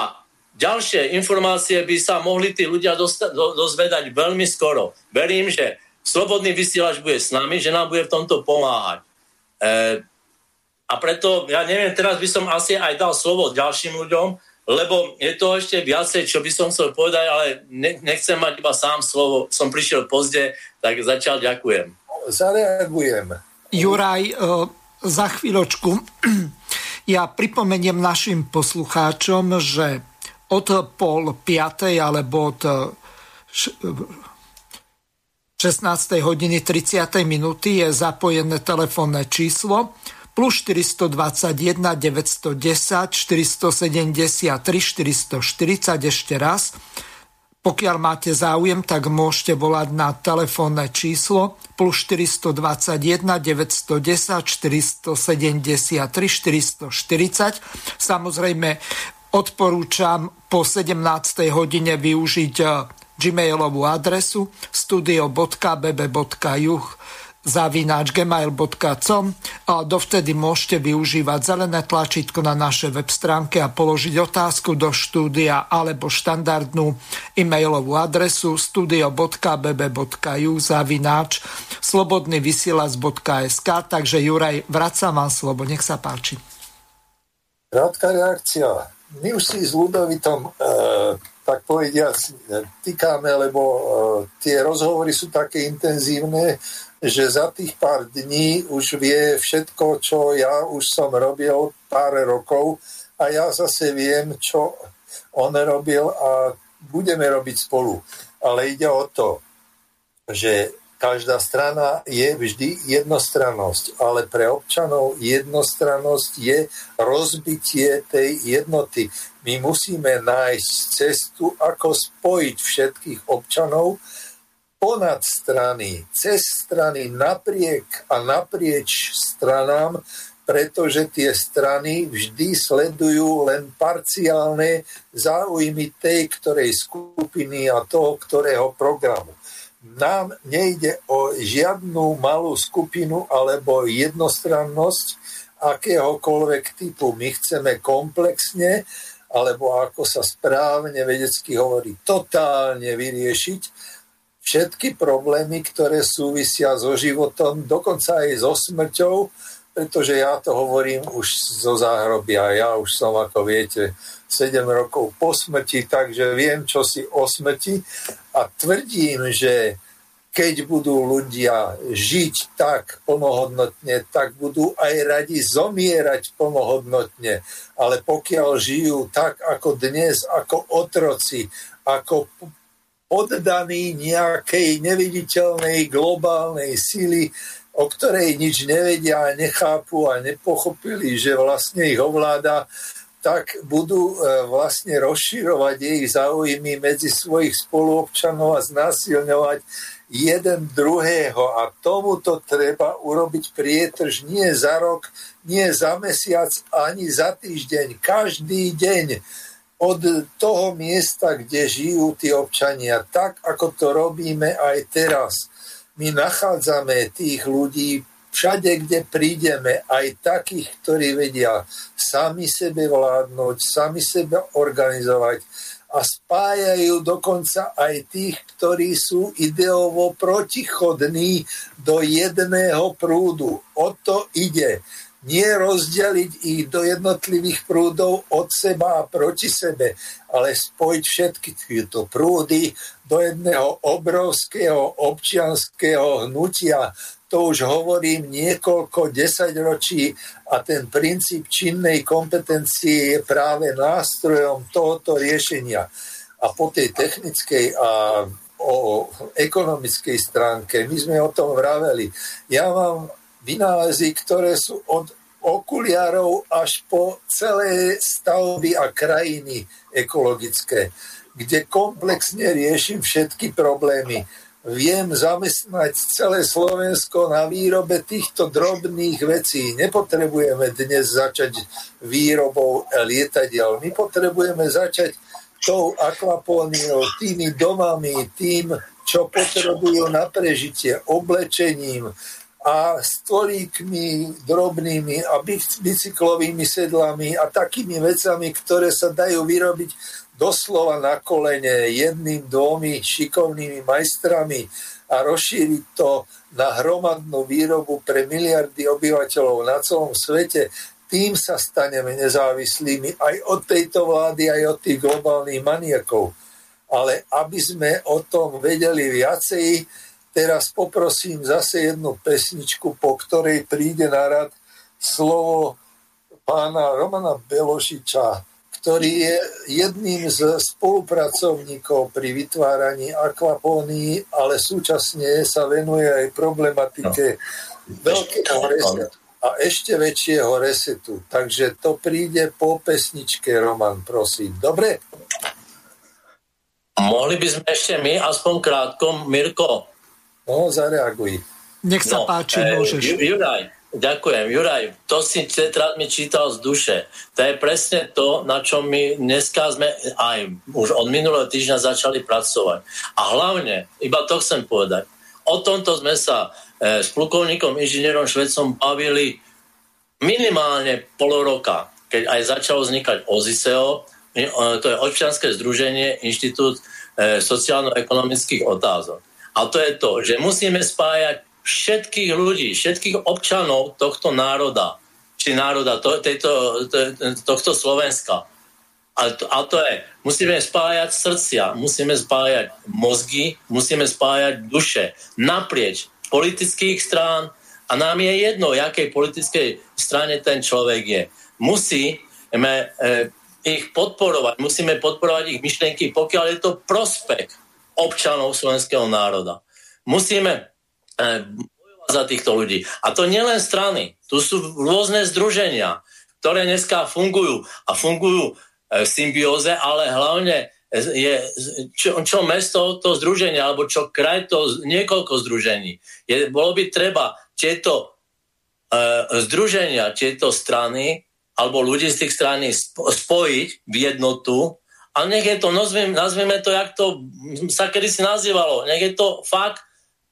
ďalšie informácie by sa mohli tí ľudia dosta- do- dozvedať veľmi skoro. Verím, že Slobodný vysielač bude s nami, že nám bude v tomto pomáhať. E, a preto, ja neviem, teraz by som asi aj dal slovo ďalším ľuďom, lebo je to ešte viacej, čo by som chcel povedať, ale ne, nechcem mať iba sám slovo. Som prišiel pozde, tak zatiaľ ďakujem. Zareagujem. Juraj, e, za chvíľočku ja pripomeniem našim poslucháčom, že od pol piatej alebo od 16. hodiny 30. minúty je zapojené telefónne číslo plus 421 910 473 440 ešte raz. Pokiaľ máte záujem, tak môžete volať na telefónne číslo plus 421 910 473 440. Samozrejme, odporúčam po 17. hodine využiť gmailovú adresu studio.bb.juh zavináč gmail.com a dovtedy môžete využívať zelené tlačítko na našej web stránke a položiť otázku do štúdia alebo štandardnú e-mailovú adresu studio.bb.ju zavináč slobodnyvysielac.sk takže Juraj, vracam vám slovo, nech sa páči. Krátka reakcia. My už si s Ludovitom e, tak povediac týkame, lebo uh, tie rozhovory sú také intenzívne, že za tých pár dní už vie všetko, čo ja už som robil pár rokov a ja zase viem, čo on robil a budeme robiť spolu. Ale ide o to, že každá strana je vždy jednostrannosť, ale pre občanov jednostrannosť je rozbitie tej jednoty. My musíme nájsť cestu, ako spojiť všetkých občanov ponad strany, cez strany, napriek a naprieč stranám, pretože tie strany vždy sledujú len parciálne záujmy tej ktorej skupiny a toho ktorého programu. Nám nejde o žiadnu malú skupinu alebo jednostrannosť akéhokoľvek typu. My chceme komplexne alebo ako sa správne vedecky hovorí, totálne vyriešiť všetky problémy, ktoré súvisia so životom, dokonca aj so smrťou, pretože ja to hovorím už zo záhrobia. Ja už som, ako viete, 7 rokov po smrti, takže viem, čo si o smrti a tvrdím, že keď budú ľudia žiť tak plnohodnotne, tak budú aj radi zomierať plnohodnotne. Ale pokiaľ žijú tak ako dnes, ako otroci, ako oddaní nejakej neviditeľnej globálnej sily, o ktorej nič nevedia nechápu a nepochopili, že vlastne ich ovláda, tak budú e, vlastne rozširovať ich záujmy medzi svojich spoluobčanov a znásilňovať jeden druhého. A tomuto treba urobiť prietrž nie za rok, nie za mesiac, ani za týždeň, každý deň od toho miesta, kde žijú tí občania, tak ako to robíme aj teraz. My nachádzame tých ľudí všade, kde prídeme, aj takých, ktorí vedia sami sebe vládnuť, sami sebe organizovať, a spájajú dokonca aj tých, ktorí sú ideovo protichodní do jedného prúdu. O to ide. Nie rozdeliť ich do jednotlivých prúdov od seba a proti sebe, ale spojiť všetky tieto prúdy do jedného obrovského občianského hnutia, to už hovorím niekoľko desaťročí a ten princíp činnej kompetencie je práve nástrojom tohoto riešenia. A po tej technickej a o ekonomickej stránke, my sme o tom vraveli. Ja mám vynálezy, ktoré sú od okuliarov až po celé stavby a krajiny ekologické, kde komplexne riešim všetky problémy viem zamestnať celé Slovensko na výrobe týchto drobných vecí. Nepotrebujeme dnes začať výrobou lietadiel. My potrebujeme začať tou akvapóniou, tými domami, tým, čo potrebujú na prežitie, oblečením a stolíkmi drobnými a bicyklovými sedlami a takými vecami, ktoré sa dajú vyrobiť doslova na kolene jedným, dvomi šikovnými majstrami a rozšíriť to na hromadnú výrobu pre miliardy obyvateľov na celom svete, tým sa staneme nezávislými aj od tejto vlády, aj od tých globálnych maniakov. Ale aby sme o tom vedeli viacej, teraz poprosím zase jednu pesničku, po ktorej príde na rad slovo pána Romana Belošiča, ktorý je jedným z spolupracovníkov pri vytváraní akvapónii, ale súčasne sa venuje aj problematike no. veľkého resetu a ešte väčšieho resetu. Takže to príde po pesničke, Roman, prosím. Dobre? Mohli by sme ešte my, aspoň krátko, Mirko. No, zareaguj. Nech sa no, páči, e, môžeš. Juraj, ďakujem. Juraj, to si tenkrát mi čítal z duše. To je presne to, na čom my dneska sme aj už od minulého týždňa začali pracovať. A hlavne, iba to chcem povedať, o tomto sme sa E, s plukovníkom inžinierom Švedcom bavili minimálne pol roka, keď aj začalo vznikať OZISEO, e, to je občianske združenie Inštitút e, sociálno-ekonomických otázok. A to je to, že musíme spájať všetkých ľudí, všetkých občanov tohto národa, či národa to, tejto, to, tohto Slovenska. A to, a to je, musíme spájať srdcia, musíme spájať mozgy, musíme spájať duše naprieč politických strán a nám je jedno, jakej politickej strane ten človek je. Musíme e, ich podporovať, musíme podporovať ich myšlienky, pokiaľ je to prospech občanov slovenského národa. Musíme bojovať za týchto ľudí. A to nielen strany, tu sú rôzne združenia, ktoré dneska fungujú a fungujú e, v symbióze, ale hlavne je, čo, čo mesto to združenie, alebo čo kraj to niekoľko združení. Je, bolo by treba tieto uh, združenia, tieto strany, alebo ľudí z tých strany spojiť v jednotu a nech je to, nazvime, nazvime to, jak to sa kedysi nazývalo, nech je to fakt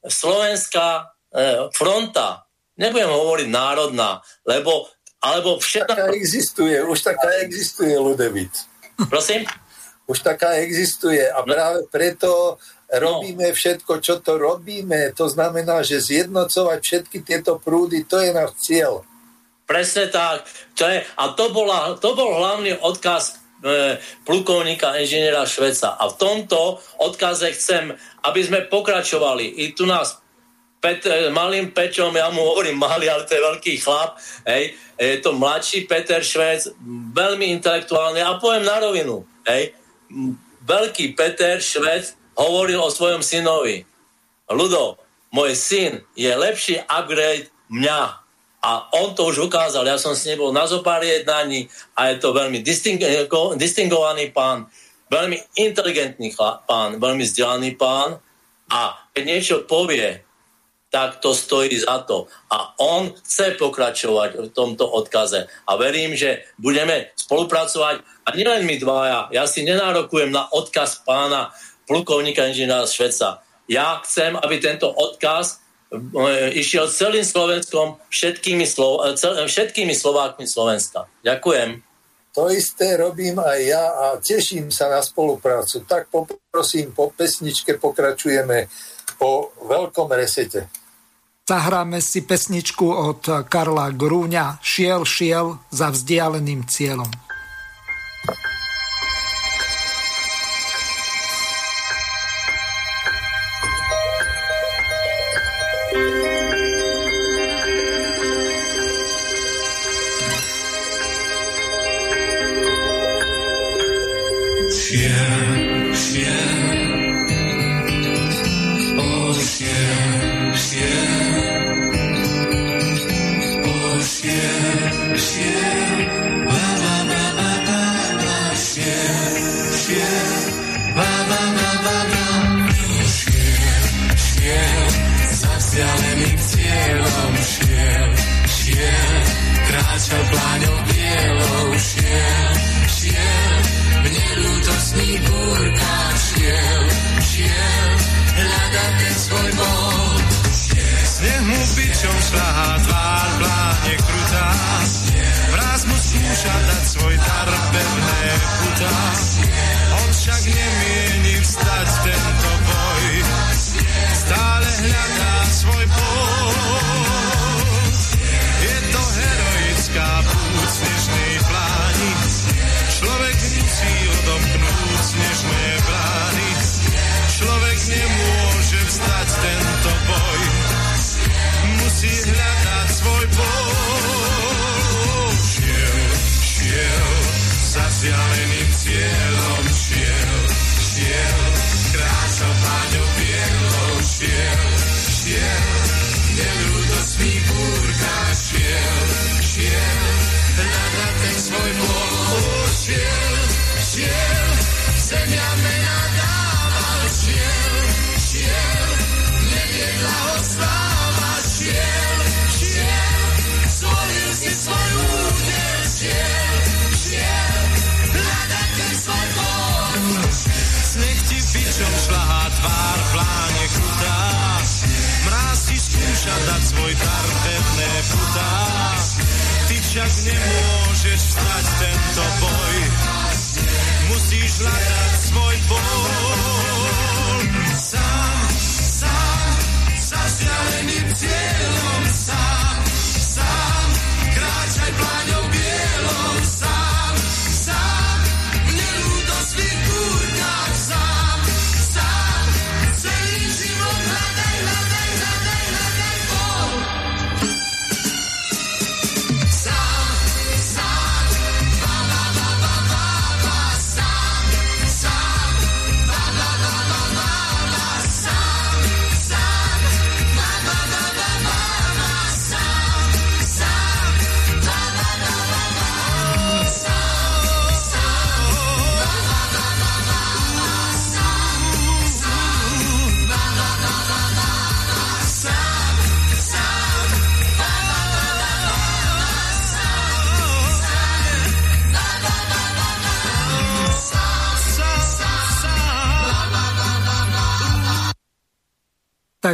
slovenská uh, fronta. Nebudem hovoriť národná, lebo alebo všetko... Taká existuje, už taká existuje, Ludevit. Prosím? už taká existuje a práve preto robíme všetko, čo to robíme. To znamená, že zjednocovať všetky tieto prúdy, to je náš cieľ. Presne tak. To je, a to, bola, to bol hlavný odkaz e, plukovníka inžiniera Šveca. A v tomto odkaze chcem, aby sme pokračovali. I tu nás Pet, e, malým Pečom, ja mu hovorím malý, ale to je veľký chlap, hej, je to mladší Peter Švec, veľmi intelektuálny a poviem na rovinu, hej, veľký Peter Švec hovoril o svojom synovi. Ludo, môj syn je lepší upgrade mňa. A on to už ukázal. Ja som s ním bol na zopár jednaní a je to veľmi distingovaný pán, veľmi inteligentný pán, veľmi vzdelaný pán a keď niečo povie, tak to stojí za to. A on chce pokračovať v tomto odkaze. A verím, že budeme spolupracovať. A nielen my dvaja, ja si nenárokujem na odkaz pána plukovníka inžiniera Šveca. Ja chcem, aby tento odkaz išiel celým Slovenskom, všetkými, Slo- e, cel- všetkými Slovákmi Slovenska. Ďakujem. To isté robím aj ja a teším sa na spoluprácu. Tak poprosím, po pesničke pokračujeme po veľkom resete. Zahráme si pesničku od Karla Grúňa Šiel, šiel za vzdialeným cieľom. Sneh mu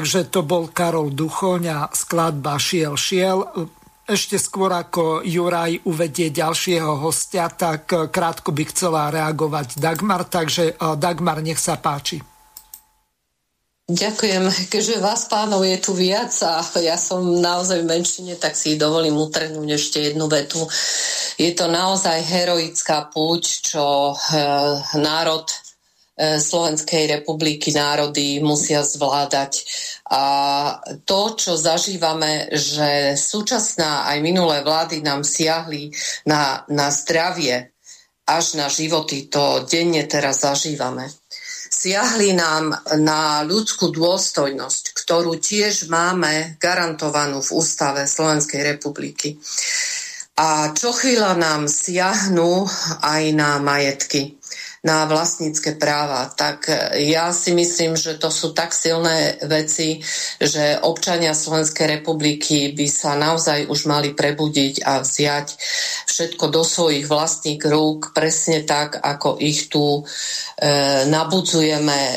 Takže to bol Karol Duchoň a skladba Šiel šiel. Ešte skôr ako Juraj uvedie ďalšieho hostia, tak krátko by chcela reagovať Dagmar, takže Dagmar, nech sa páči. Ďakujem, keďže vás pánov je tu viac a ja som naozaj v menšine, tak si dovolím utrhnúť ešte jednu vetu. Je to naozaj heroická púť, čo e, národ e, Slovenskej republiky, národy musia zvládať. A to, čo zažívame, že súčasná aj minulé vlády nám siahli na, na zdravie až na životy, to denne teraz zažívame siahli nám na ľudskú dôstojnosť, ktorú tiež máme garantovanú v ústave Slovenskej republiky. A čo chvíľa nám siahnu aj na majetky, na vlastnícke práva. Tak ja si myslím, že to sú tak silné veci, že občania Slovenskej republiky by sa naozaj už mali prebudiť a vziať všetko do svojich vlastných rúk, presne tak, ako ich tu e, nabudzujeme, e,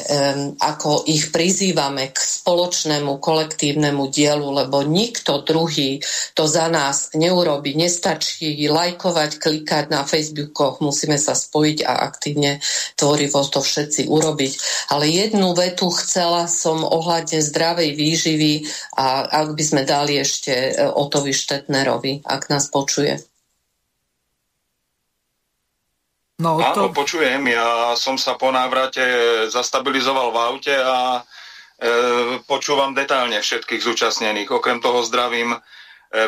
ako ich prizývame k spoločnému kolektívnemu dielu, lebo nikto druhý to za nás neurobi. Nestačí lajkovať, klikať na Facebookoch, musíme sa spojiť a aktívne tvorivo to všetci urobiť. Ale jednu vetu chcela som ohľadne zdravej výživy a ak by sme dali ešte e, Otovi Štetnerovi, ak nás počuje. No, to... Áno, počujem. Ja som sa po návrate zastabilizoval v aute a e, počúvam detailne všetkých zúčastnených. Okrem toho zdravím e,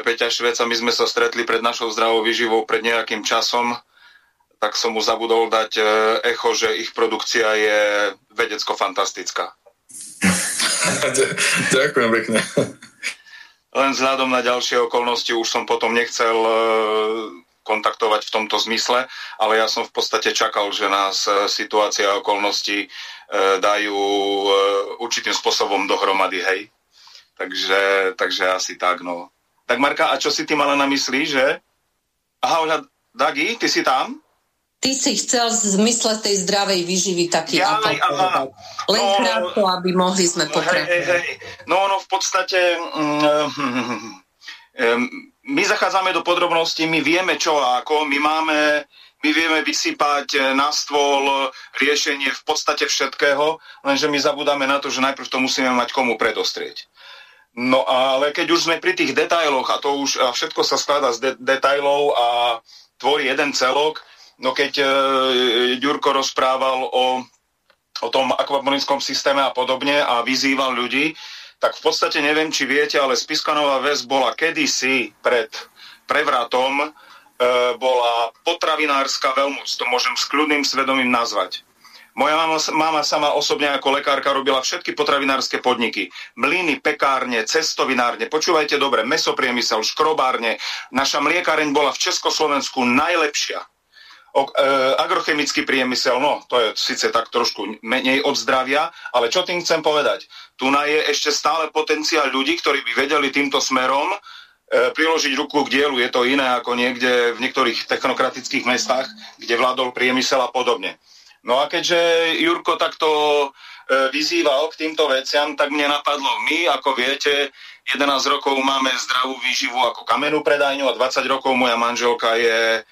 Peťa Šveca. My sme sa stretli pred našou zdravou výživou pred nejakým časom tak som mu zabudol dať e, echo, že ich produkcia je vedecko-fantastická. Ďakujem pekne. Len vzhľadom na ďalšie okolnosti už som potom nechcel e, kontaktovať v tomto zmysle, ale ja som v podstate čakal, že nás e, situácia a okolnosti dajú určitým spôsobom dohromady, hej. Takže, takže asi tak, no. Tak Marka, a čo si ty mala na mysli, že? Aha, Dagi, ty si tam? Ty si chcel v zmysle tej zdravej výživy taký Ja, apel aha. Len No, krátko, aby mohli sme hej, pokračovať. hej. No, no v podstate mm, em, my zachádzame do podrobností, my vieme čo a ako, my máme, my vieme vysypať eh, na stôl riešenie v podstate všetkého, lenže my zabudáme na to, že najprv to musíme mať komu predostrieť. No ale keď už sme pri tých detailoch a to už a všetko sa skladá z de- detailov a tvorí jeden celok, no keď e, Ďurko rozprával o, o tom akvaponickom systéme a podobne a vyzýval ľudí, tak v podstate neviem, či viete, ale Spiskanová väz bola kedysi pred prevratom, e, bola potravinárska veľmoc, to môžem s kľudným svedomím nazvať. Moja mama, mama sama osobne ako lekárka robila všetky potravinárske podniky. Mlyny, pekárne, cestovinárne, počúvajte dobre, mesopriemysel, škrobárne. Naša mliekareň bola v Československu najlepšia. E, agrochemický priemysel, no to je síce tak trošku menej od zdravia, ale čo tým chcem povedať? Tu na je ešte stále potenciál ľudí, ktorí by vedeli týmto smerom e, priložiť ruku k dielu. Je to iné ako niekde v niektorých technokratických mestách, kde vládol priemysel a podobne. No a keďže Jurko takto e, vyzýval k týmto veciam, tak mne napadlo, my, ako viete, 11 rokov máme zdravú výživu ako kamenú predajňu a 20 rokov moja manželka je,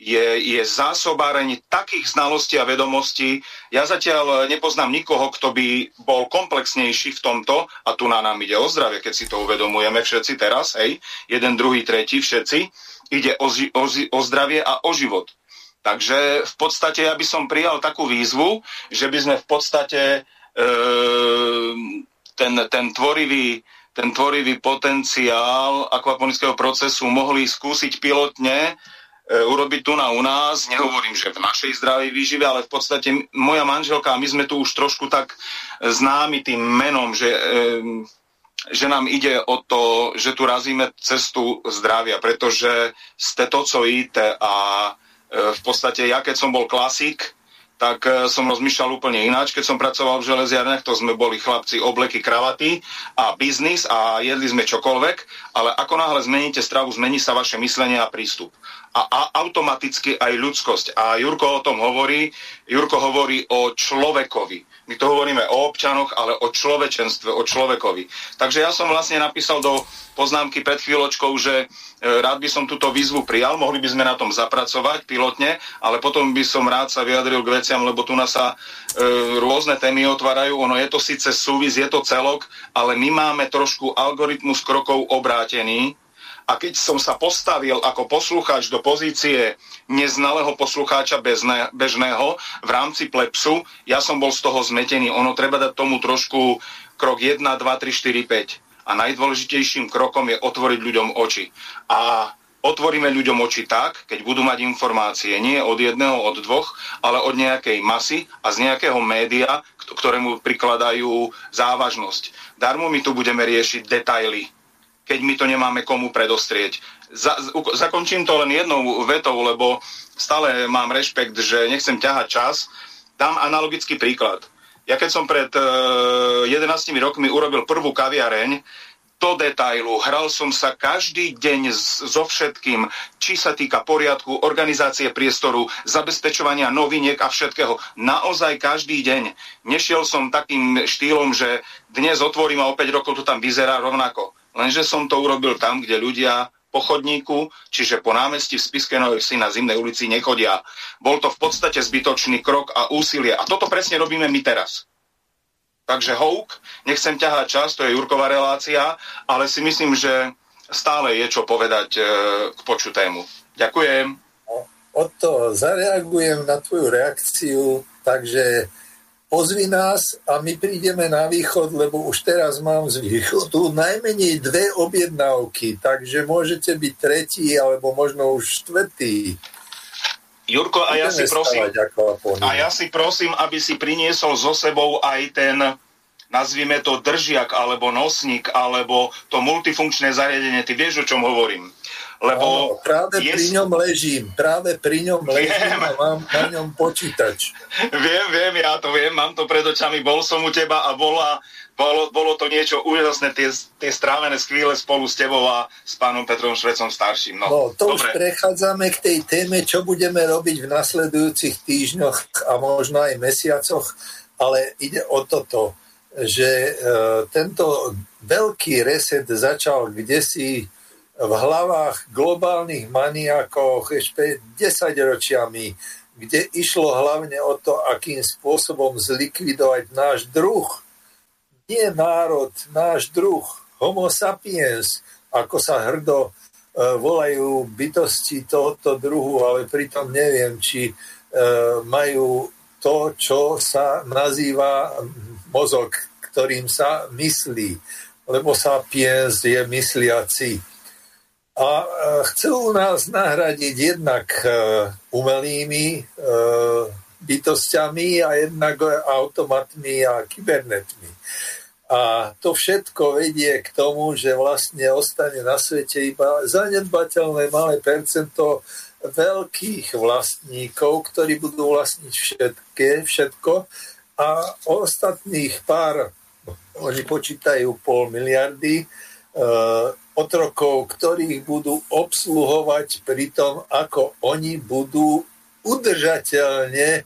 je, je zásobáreň takých znalostí a vedomostí. Ja zatiaľ nepoznám nikoho, kto by bol komplexnejší v tomto, a tu na nám ide o zdravie, keď si to uvedomujeme všetci teraz, hej, jeden, druhý, tretí, všetci, ide o, ži- o, zi- o zdravie a o život. Takže v podstate ja by som prijal takú výzvu, že by sme v podstate e, ten, ten, tvorivý, ten tvorivý potenciál akvaponického procesu mohli skúsiť pilotne urobiť tu na u nás. Nehovorím, že v našej zdravej výžive, ale v podstate moja manželka my sme tu už trošku tak známi tým menom, že... E, že nám ide o to, že tu razíme cestu zdravia, pretože ste to, co jíte a e, v podstate ja, keď som bol klasik, tak e, som rozmýšľal úplne ináč. Keď som pracoval v železiarniach, to sme boli chlapci, obleky, kravaty a biznis a jedli sme čokoľvek, ale ako náhle zmeníte stravu, zmení sa vaše myslenie a prístup. A, a automaticky aj ľudskosť. A Jurko o tom hovorí, Jurko hovorí o človekovi. My to hovoríme o občanoch, ale o človečenstve, o človekovi. Takže ja som vlastne napísal do poznámky pred chvíľočkou, že e, rád by som túto výzvu prijal, mohli by sme na tom zapracovať pilotne, ale potom by som rád sa vyjadril k veciam, lebo tu nás sa e, rôzne témy otvárajú. Ono je to síce súvis, je to celok, ale my máme trošku algoritmus krokov obrátený, a keď som sa postavil ako poslucháč do pozície neznalého poslucháča bezne, bežného v rámci plepsu, ja som bol z toho zmetený. Ono treba dať tomu trošku krok 1, 2, 3, 4, 5. A najdôležitejším krokom je otvoriť ľuďom oči. A otvoríme ľuďom oči tak, keď budú mať informácie nie od jedného, od dvoch, ale od nejakej masy a z nejakého média, ktorému prikladajú závažnosť. Darmo my tu budeme riešiť detaily keď my to nemáme komu predostrieť. Za, zakončím to len jednou vetou, lebo stále mám rešpekt, že nechcem ťahať čas. Dám analogický príklad. Ja keď som pred uh, 11 rokmi urobil prvú kaviareň, do detailu. Hral som sa každý deň so všetkým, či sa týka poriadku, organizácie priestoru, zabezpečovania noviniek a všetkého. Naozaj každý deň. Nešiel som takým štýlom, že dnes otvorím a o 5 rokov to tam vyzerá rovnako. Lenže som to urobil tam, kde ľudia po chodníku, čiže po námestí v Spiske Vsi na Zimnej ulici nechodia. Bol to v podstate zbytočný krok a úsilie. A toto presne robíme my teraz. Takže houk, nechcem ťahať čas, to je Jurková relácia, ale si myslím, že stále je čo povedať e, k počutému. Ďakujem. O to zareagujem na tvoju reakciu, takže pozvi nás a my prídeme na východ, lebo už teraz mám z východu najmenej dve objednávky, takže môžete byť tretí alebo možno už štvrtý. Jurko, a ja si prosím, a ja si prosím, aby si priniesol so sebou aj ten, nazvime to držiak, alebo nosník, alebo to multifunkčné zariadenie. Ty vieš, o čom hovorím. Lebo Áno, práve je- pri ňom ležím, práve pri ňom ležím Viem. a mám na ňom počítač. Viem, viem, ja to viem, mám to pred očami, bol som u teba a bola, bolo, bolo to niečo úžasné, tie, tie strávené chvíle spolu s tebou a s pánom Petrom Švecom starším. No, No, to už dobre. prechádzame k tej téme, čo budeme robiť v nasledujúcich týždňoch a možno aj mesiacoch, ale ide o toto, že e, tento veľký reset začal kdesi v hlavách globálnych maniakov ešte 10 ročiami, kde išlo hlavne o to, akým spôsobom zlikvidovať náš druh. Nie národ, náš druh, homo sapiens, ako sa hrdo e, volajú bytosti tohoto druhu, ale pritom neviem, či e, majú to, čo sa nazýva mozog, ktorým sa myslí, lebo sapiens je mysliaci. A e, chcú nás nahradiť jednak e, umelými e, bytostiami a jednak automatmi a kybernetmi. A to všetko vedie k tomu, že vlastne ostane na svete iba zanedbateľné malé percento veľkých vlastníkov, ktorí budú vlastniť všetké, všetko a ostatných pár, oni počítajú pol miliardy, otrokov, ktorých budú obsluhovať pri tom, ako oni budú udržateľne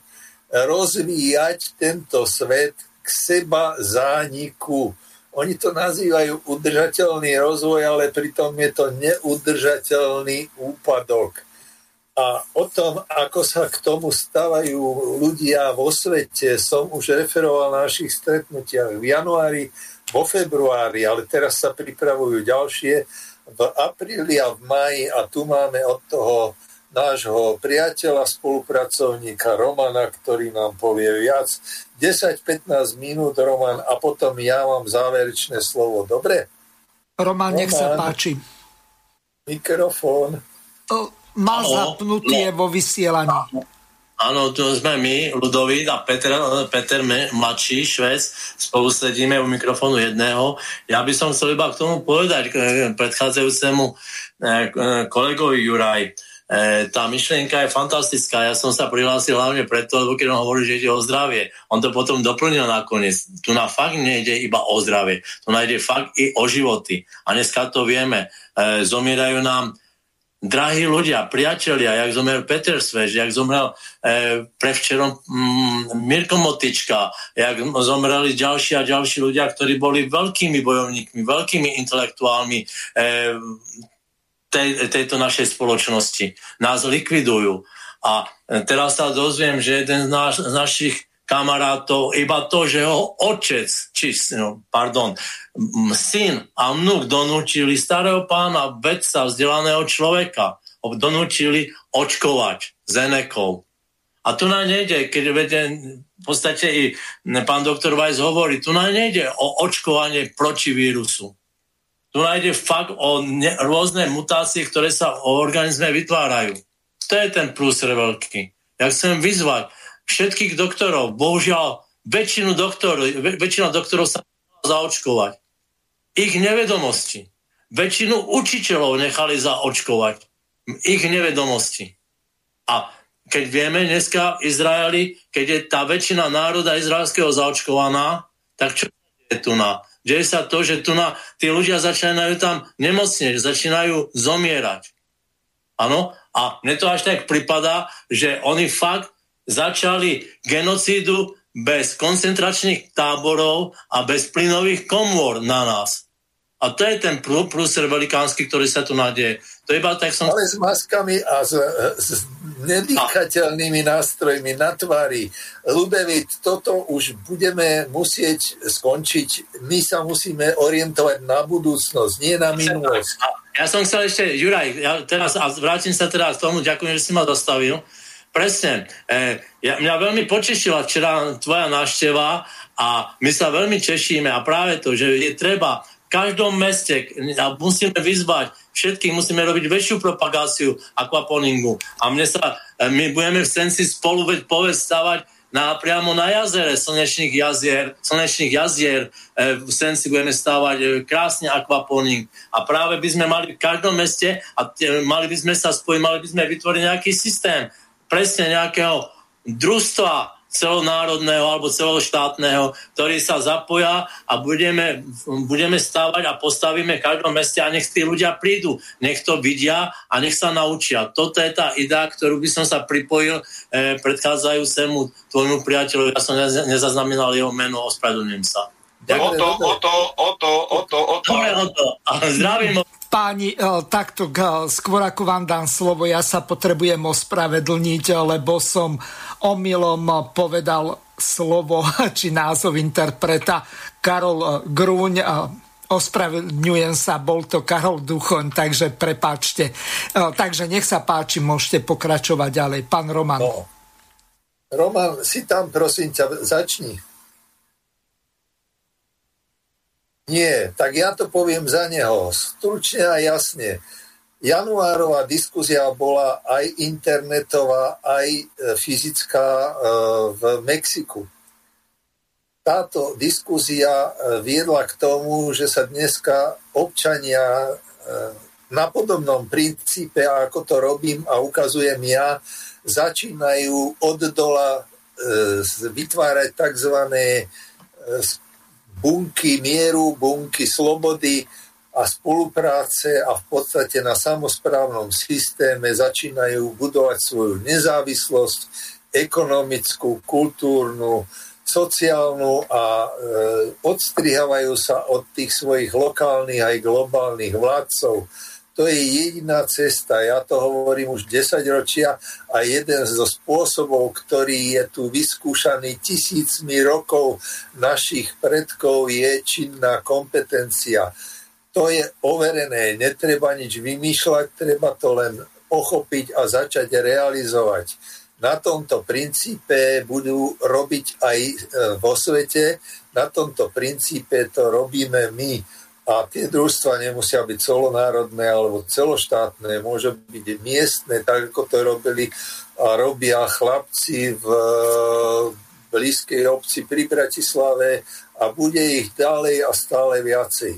rozvíjať tento svet k seba zániku. Oni to nazývajú udržateľný rozvoj, ale pritom je to neudržateľný úpadok. A o tom, ako sa k tomu stavajú ľudia vo svete, som už referoval na našich stretnutiach v januári, vo februári, ale teraz sa pripravujú ďalšie v apríli a v maji a tu máme od toho nášho priateľa, spolupracovníka Romana, ktorý nám povie viac. 10-15 minút, Roman, a potom ja mám záverečné slovo. Dobre? Roman, nech sa Roman. páči. Mikrofón. O, Má Áno, zapnutie vo vysielaní. Áno, tu sme my, Ludovít a Peter, Peter mladší švec, spolu sedíme u mikrofónu jedného. Ja by som chcel iba k tomu povedať, k k predchádzajúcemu eh, eh, kolegovi Juraj. Tá myšlienka je fantastická. Ja som sa prihlásil hlavne preto, lebo keď on hovorí, že ide o zdravie. On to potom doplnil nakoniec. Tu na fakt nejde iba o zdravie. Tu najde fakt i o životy. A dneska to vieme. Zomierajú nám drahí ľudia, priatelia, jak zomrel Peter Svež, jak zomrel e, prevčerom mm, Mirko Motička, jak zomreli ďalší a ďalší ľudia, ktorí boli veľkými bojovníkmi, veľkými intelektuálmi e, tej, tejto našej spoločnosti. Nás likvidujú. A teraz sa dozviem, že jeden z, naš, z našich kamarátov, iba to, že ho otec, či, no, pardon, syn a vnúk donúčili starého pána, vedca, vzdelaného človeka, donúčili očkovať zenekou. A tu nám nejde, keď vede, v podstate i pán doktor Weiss hovorí, tu nám nejde o očkovanie proti vírusu. Tu nájde fakt o ne, rôzne mutácie, ktoré sa o organizme vytvárajú. To je ten prúser veľký. Ja chcem vyzvať všetkých doktorov, bohužiaľ väčšinu doktorov, väč- väčšina doktorov sa zaočkovať. Ich nevedomosti. Väčšinu učiteľov nechali zaočkovať. Ich nevedomosti. A keď vieme dneska v Izraeli, keď je tá väčšina národa izraelského zaočkovaná, tak čo je tu na? Deje sa to, že tu na, tí ľudia začínajú tam nemocnieť, začínajú zomierať. Áno? A mne to až tak pripadá, že oni fakt začali genocídu bez koncentračných táborov a bez plynových komôr na nás. A to je ten prú- prúser velikánsky, ktorý sa tu nadieje. To iba tak som... Ale s maskami a s, s nedýchateľnými nástrojmi na tvári. Ludevit, toto už budeme musieť skončiť. My sa musíme orientovať na budúcnosť, nie na minulosť. Ja som chcel ešte, Juraj, ja teraz, a vrátim sa teraz k tomu, ďakujem, že si ma dostavil. Presne, e, ja, mňa veľmi potešila včera tvoja návšteva a my sa veľmi tešíme a práve to, že je treba každom meste a musíme vyzvať všetkých, musíme robiť väčšiu propagáciu aquaponingu. A mne sa, e, my budeme v Senci spolu veď povedz stavať na, priamo na jazere slnečných jazier, slnečných jazier e, v Senci budeme stávať e, krásne akvaponing a práve by sme mali v každom meste a e, mali by sme sa spojiť, mali by sme vytvoriť nejaký systém presne nejakého družstva celonárodného alebo celoštátneho, ktorí sa zapoja a budeme, budeme stávať a postavíme v každom meste a nech tí ľudia prídu, nech to vidia a nech sa naučia. Toto je tá idea, ktorú by som sa pripojil eh, predchádzajúcemu tvojmu priateľovi. Ja som nez, nezaznamenal jeho meno, ospravedlňujem sa. O to, o to, o to, o to, o to. Dobre, o to. A zdravím. Páni, e, takto e, skôr ako vám dám slovo, ja sa potrebujem ospravedlniť, lebo som omylom povedal slovo či názov interpreta Karol e, Grúň. Ospravedlňujem sa, bol to Karol Duchoň, takže prepáčte. Takže nech sa páči, môžete pokračovať ďalej. Pán Roman. No. Roman, si tam, prosím ťa, začni. Nie, tak ja to poviem za neho. Stručne a jasne. Januárová diskuzia bola aj internetová, aj e, fyzická e, v Mexiku. Táto diskuzia e, viedla k tomu, že sa dneska občania na podobnom princípe, ako to robím a ukazujem ja, začínajú od dola vytvárať tzv bunky mieru, bunky slobody a spolupráce a v podstate na samozprávnom systéme začínajú budovať svoju nezávislosť ekonomickú, kultúrnu, sociálnu a e, odstrihávajú sa od tých svojich lokálnych aj globálnych vládcov to je jediná cesta. Ja to hovorím už 10 ročia a jeden zo spôsobov, ktorý je tu vyskúšaný tisícmi rokov našich predkov, je činná kompetencia. To je overené, netreba nič vymýšľať, treba to len pochopiť a začať realizovať. Na tomto princípe budú robiť aj e, vo svete, na tomto princípe to robíme my a tie družstva nemusia byť celonárodné alebo celoštátne, môže byť miestne, tak ako to robili a robia chlapci v blízkej obci pri Bratislave a bude ich ďalej a stále viacej.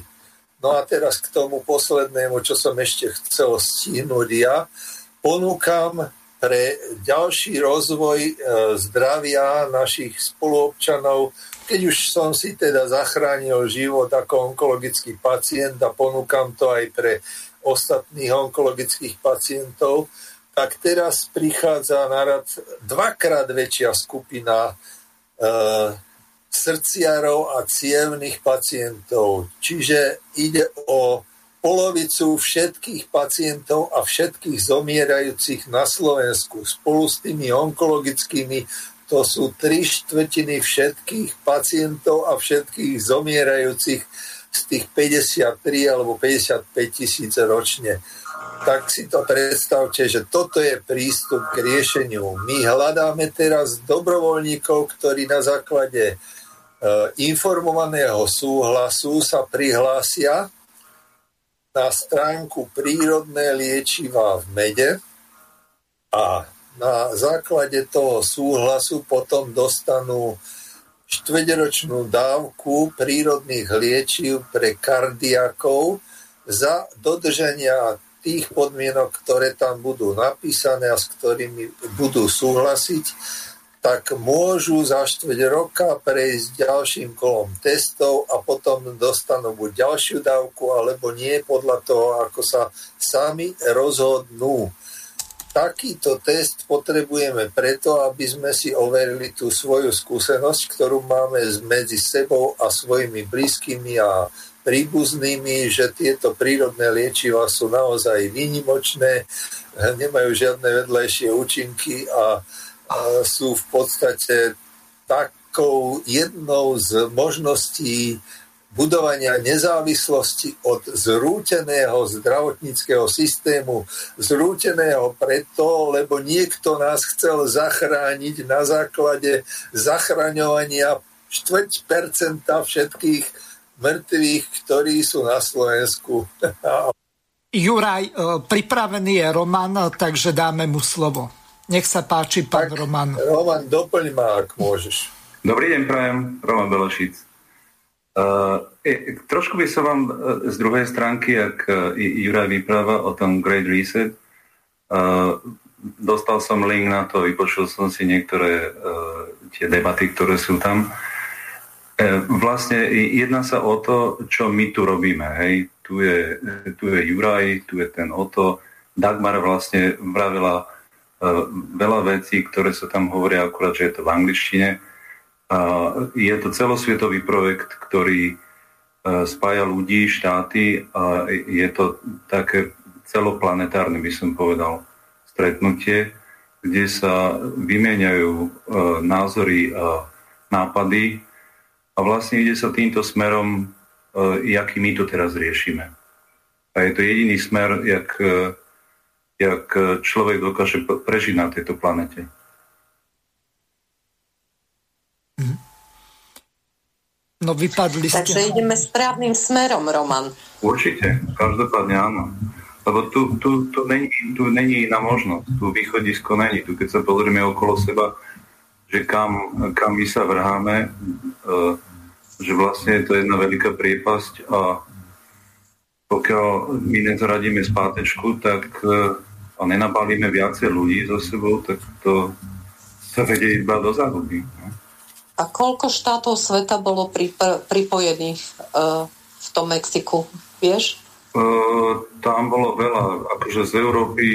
No a teraz k tomu poslednému, čo som ešte chcel stihnúť ja, ponúkam pre ďalší rozvoj e, zdravia našich spoluobčanov keď už som si teda zachránil život ako onkologický pacient a ponúkam to aj pre ostatných onkologických pacientov, tak teraz prichádza na rad dvakrát väčšia skupina e, srdciarov a cievných pacientov. Čiže ide o polovicu všetkých pacientov a všetkých zomierajúcich na Slovensku spolu s tými onkologickými to sú tri štvrtiny všetkých pacientov a všetkých zomierajúcich z tých 53 alebo 55 tisíc ročne. Tak si to predstavte, že toto je prístup k riešeniu. My hľadáme teraz dobrovoľníkov, ktorí na základe e, informovaného súhlasu sa prihlásia na stránku prírodné liečiva v mede a na základe toho súhlasu potom dostanú štvederočnú dávku prírodných liečiv pre kardiakov za dodržania tých podmienok, ktoré tam budú napísané a s ktorými budú súhlasiť, tak môžu za štveť roka prejsť ďalším kolom testov a potom dostanú buď ďalšiu dávku, alebo nie podľa toho, ako sa sami rozhodnú takýto test potrebujeme preto, aby sme si overili tú svoju skúsenosť, ktorú máme medzi sebou a svojimi blízkymi a príbuznými, že tieto prírodné liečiva sú naozaj výnimočné, nemajú žiadne vedlejšie účinky a, a sú v podstate takou jednou z možností budovania nezávislosti od zrúteného zdravotníckého systému. Zrúteného preto, lebo niekto nás chcel zachrániť na základe zachraňovania 4% všetkých mŕtvych, ktorí sú na Slovensku. Juraj, e, pripravený je Roman, takže dáme mu slovo. Nech sa páči, pán Roman. Roman, doplň ma, ak môžeš. Dobrý deň, prajem. Roman Belešic. Uh, trošku by som vám uh, z druhej stránky, ak Juraj vypráva o tom Great Reset, uh, dostal som link na to, vypočul som si niektoré uh, tie debaty, ktoré sú tam. Uh, vlastne jedná sa o to, čo my tu robíme. Hej. Tu, je, tu je Juraj, tu je ten Oto. Dagmar vlastne vravila uh, veľa vecí, ktoré sa tam hovoria, akurát, že je to v angličtine. A je to celosvietový projekt, ktorý spája ľudí, štáty a je to také celoplanetárne, by som povedal, stretnutie, kde sa vymieňajú názory a nápady a vlastne ide sa týmto smerom, jaký my to teraz riešime. A je to jediný smer, jak, jak človek dokáže prežiť na tejto planete. No vypadli ste. Takže ideme správnym smerom, Roman. Určite, každopádne áno. Lebo tu, tu, tu, není, tu není iná možnosť, tu východisko není. Tu keď sa pozrieme okolo seba, že kam, kam my sa vrháme, uh, že vlastne je to jedna veľká priepasť a pokiaľ my nezaradíme spátečku, tak uh, a nenabalíme viacej ľudí za sebou, tak to sa vedie iba do záhuby. No. A koľko štátov sveta bolo prip- pripojených uh, v tom Mexiku, vieš? Uh, tam bolo veľa, akože z Európy,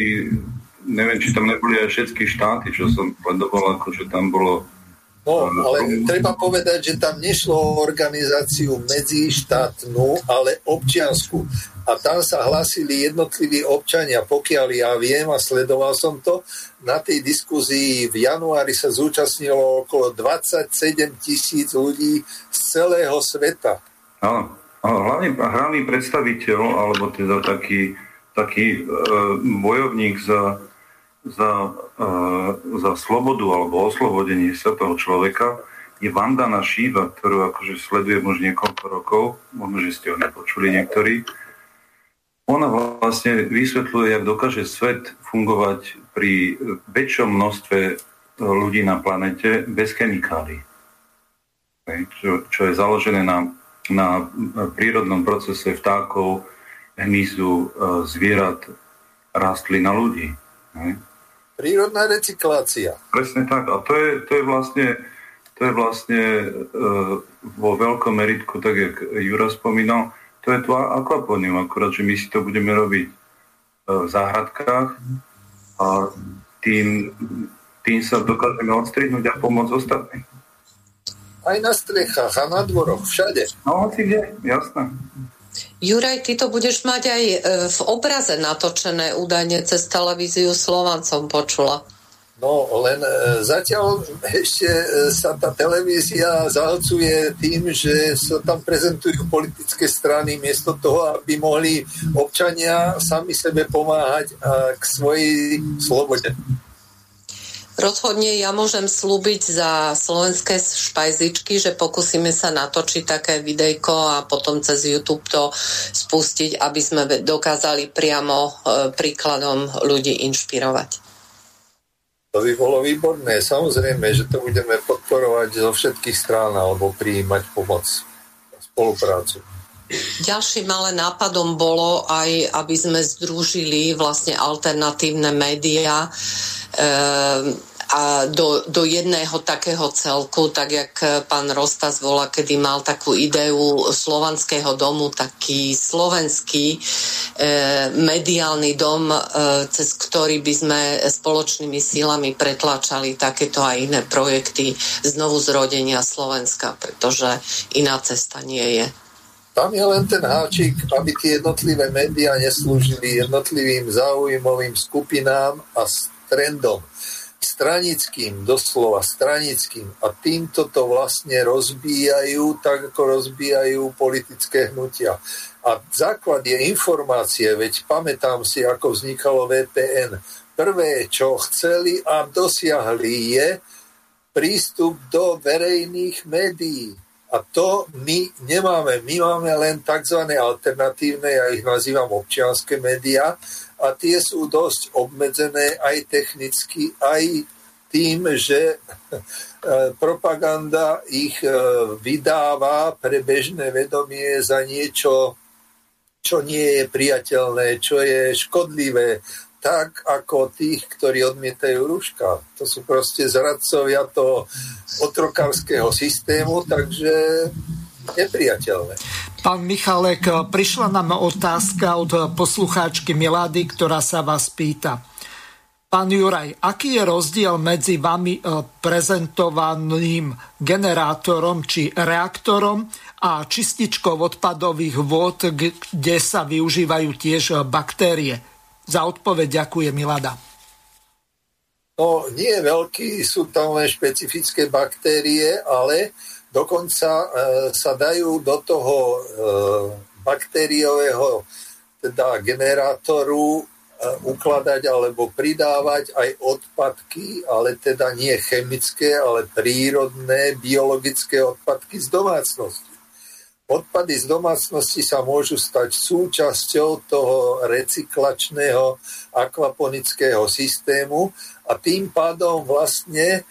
neviem, či tam neboli aj všetky štáty, čo som sledoval, akože tam bolo No, ale treba povedať, že tam nešlo o organizáciu medzištátnu, ale občiansku. A tam sa hlasili jednotliví občania. Pokiaľ ja viem a sledoval som to, na tej diskuzii v januári sa zúčastnilo okolo 27 tisíc ľudí z celého sveta. Áno, hlavne hlavný predstaviteľ, alebo teda taký, taký uh, bojovník za za, uh, za slobodu alebo oslobodenie sa toho človeka je Vandana Shiva, ktorú akože sledujem už niekoľko rokov, možno, že ste ho nepočuli niektorí. Ona vlastne vysvetľuje, jak dokáže svet fungovať pri väčšom množstve ľudí na planete bez chemikálií. Čo, čo je založené na, na prírodnom procese vtákov, hmyzu, zvierat, rastlín a ľudí. Prírodná recyklácia. Presne tak. A to je, to je vlastne, to je vlastne uh, vo veľkom meritku, tak jak Jura spomínal, to je to akvaponium, akurát, že my si to budeme robiť uh, v záhradkách a tým, tým sa dokážeme odstrihnúť a pomôcť ostatným. Aj na strechách a na dvoroch, všade. No, hoci kde, jasné. Juraj, ty to budeš mať aj e, v obraze natočené údajne cez televíziu Slovancom počula. No, len e, zatiaľ ešte e, sa tá televízia zahlcuje tým, že sa tam prezentujú politické strany miesto toho, aby mohli občania sami sebe pomáhať k svojej slobode. Rozhodne ja môžem slúbiť za slovenské špajzičky, že pokúsime sa natočiť také videjko a potom cez YouTube to spustiť, aby sme dokázali priamo e, príkladom ľudí inšpirovať. To by bolo výborné. Samozrejme, že to budeme podporovať zo všetkých strán alebo prijímať pomoc a spoluprácu. Ďalším ale nápadom bolo aj, aby sme združili vlastne alternatívne médiá e, a do, do jedného takého celku, tak jak pán Rostas volá, kedy mal takú ideu slovanského domu, taký slovenský e, mediálny dom, e, cez ktorý by sme spoločnými sílami pretlačali takéto a iné projekty znovu zrodenia Slovenska, pretože iná cesta nie je. Tam je len ten háčik, aby tie jednotlivé médiá neslúžili jednotlivým záujmovým skupinám a trendom stranickým, doslova stranickým a týmto to vlastne rozbíjajú, tak ako rozbíjajú politické hnutia. A základ je informácie, veď pamätám si, ako vznikalo VPN. Prvé, čo chceli a dosiahli, je prístup do verejných médií. A to my nemáme. My máme len tzv. alternatívne, ja ich nazývam občianské médiá, a tie sú dosť obmedzené aj technicky, aj tým, že e, propaganda ich e, vydáva pre bežné vedomie za niečo, čo nie je priateľné, čo je škodlivé, tak ako tých, ktorí odmietajú rúška. To sú proste zradcovia toho otrokárskeho systému, takže nepriateľné. Pán Michalek, prišla nám otázka od poslucháčky Milady, ktorá sa vás pýta. Pán Juraj, aký je rozdiel medzi vami e, prezentovaným generátorom či reaktorom a čističkou odpadových vôd, kde sa využívajú tiež e, baktérie? Za odpoveď ďakuje Milada. No, nie je veľký, sú tam len špecifické baktérie, ale dokonca e, sa dajú do toho e, baktériového teda generátoru e, ukladať alebo pridávať aj odpadky, ale teda nie chemické, ale prírodné biologické odpadky z domácnosti. Odpady z domácnosti sa môžu stať súčasťou toho recyklačného akvaponického systému a tým pádom vlastne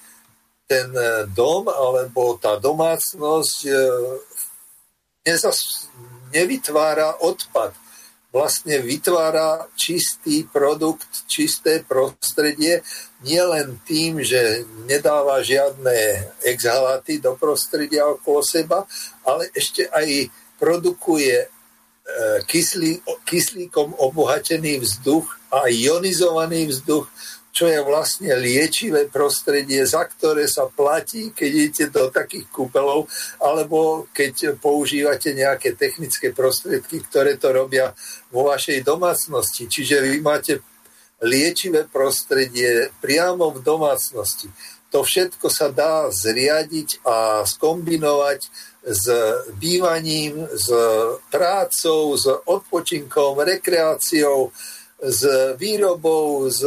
ten dom alebo tá domácnosť e, nezas, nevytvára odpad. Vlastne vytvára čistý produkt, čisté prostredie, nielen tým, že nedáva žiadne exhaláty do prostredia okolo seba, ale ešte aj produkuje e, kyslí, kyslíkom obohatený vzduch a ionizovaný vzduch, čo je vlastne liečivé prostredie, za ktoré sa platí, keď idete do takých kúpelov, alebo keď používate nejaké technické prostriedky, ktoré to robia vo vašej domácnosti. Čiže vy máte liečivé prostredie priamo v domácnosti. To všetko sa dá zriadiť a skombinovať s bývaním, s prácou, s odpočinkom, rekreáciou, s výrobou, s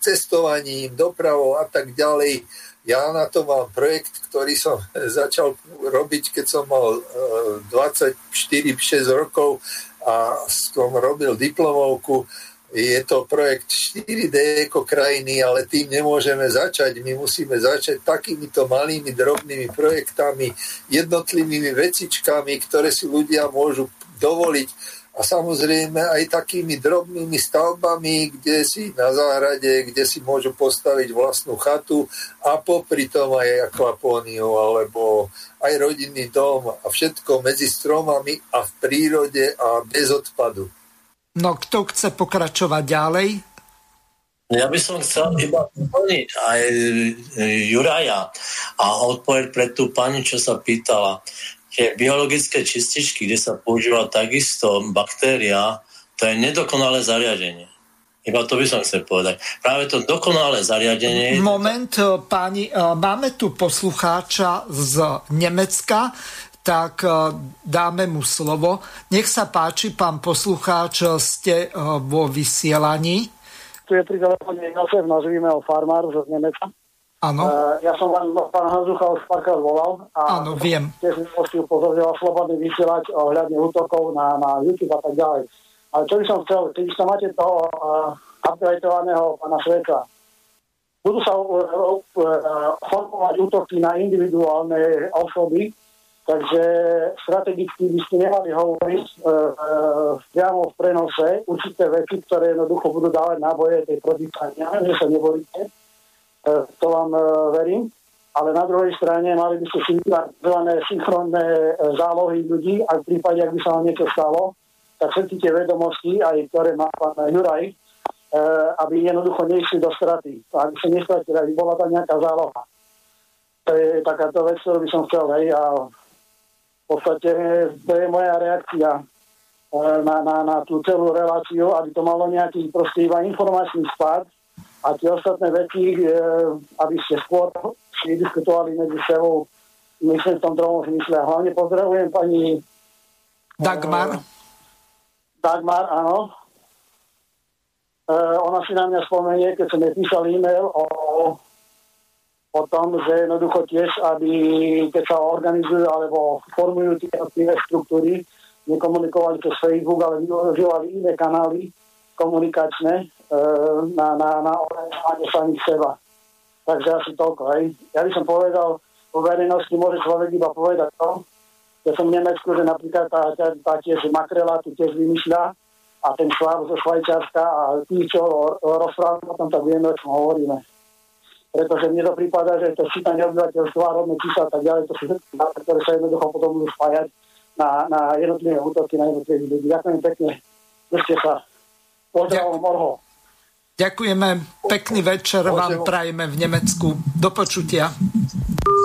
cestovaním, dopravou a tak ďalej. Ja na to mám projekt, ktorý som začal robiť, keď som mal 24-6 rokov a som robil diplomovku. Je to projekt 4D ako krajiny, ale tým nemôžeme začať. My musíme začať takýmito malými, drobnými projektami, jednotlivými vecičkami, ktoré si ľudia môžu dovoliť a samozrejme aj takými drobnými stavbami, kde si na záhrade, kde si môžu postaviť vlastnú chatu a popri tom aj akvapóniu alebo aj rodinný dom a všetko medzi stromami a v prírode a bez odpadu. No kto chce pokračovať ďalej? Ja by som chcel iba doplniť aj Juraja a odpoveď pre tú pani, čo sa pýtala tie biologické čističky, kde sa používa takisto baktéria, to je nedokonalé zariadenie. Iba to by som chcel povedať. Práve to dokonalé zariadenie... Moment, e, páni, e, máme tu poslucháča z Nemecka, tak e, dáme mu slovo. Nech sa páči, pán poslucháč, ste vo vysielaní. Tu je pri telefóne Josef, nazvíme ho farmár z Nemecka. Áno. Uh, ja som vám pán Hanzucha už párkrát volal. A Áno, viem. Tiež mi postil pozorňoval slobodný vysielať ohľadne útokov na, na YouTube a tak ďalej. Ale čo by som chcel, keď sa máte toho uh, upgradeovaného pána Sveca, budú sa uh, uh, formovať útoky na individuálne osoby, takže strategicky by ste nemali hovoriť uh, uh, priamo v prenose určité veci, ktoré jednoducho budú dávať náboje tej protistania, že sa nebolíte E, to vám e, verím. Ale na druhej strane mali by ste si vybrať synchronné e, zálohy ľudí a v prípade, ak by sa vám niečo stalo, tak všetky tie vedomosti, aj ktoré má pán Juraj, aby jednoducho neišli do straty. Aby sa nestratili, aby bola tam nejaká záloha. To je takáto vec, ktorú by som chcel. Hej, a v podstate to je moja reakcia na, na, na tú celú reláciu, aby to malo nejaký proste iba informačný spad, a tie ostatné veci, e, aby ste skôr si diskutovali medzi sebou, myslím v tom druhom zmysle. Hlavne pozdravujem pani Dagmar. E, Dagmar, áno. E, ona si na mňa spomenie, keď som jej písal e-mail o, o tom, že jednoducho tiež, aby keď sa organizujú alebo formujú tie štruktúry, nekomunikovali cez Facebook, ale využívali iné kanály, komunikačné e, na, na, na ovládanie samých seba. Takže asi toľko. Hej. Ja by som povedal, po verejnosti môže človek iba povedať to, že som v Nemecku, že napríklad tá, tá, tá tiež makrela tu tiež vymýšľa a ten šváb zo Švajčiarska a tí, čo rozprávame o tom, tak vieme, o čom hovoríme. Pretože mne to prípada, že to čítanie obyvateľstva, rodné čísla a tak ďalej, to sú ktoré sa jednoducho potom budú spájať na, na jednotlivé útoky, na jednotlivé ľudí. Ďakujem pekne. Držte sa. Pozdravom, Morho. Ďakujeme, pekný večer vám prajeme v Nemecku. Do počutia.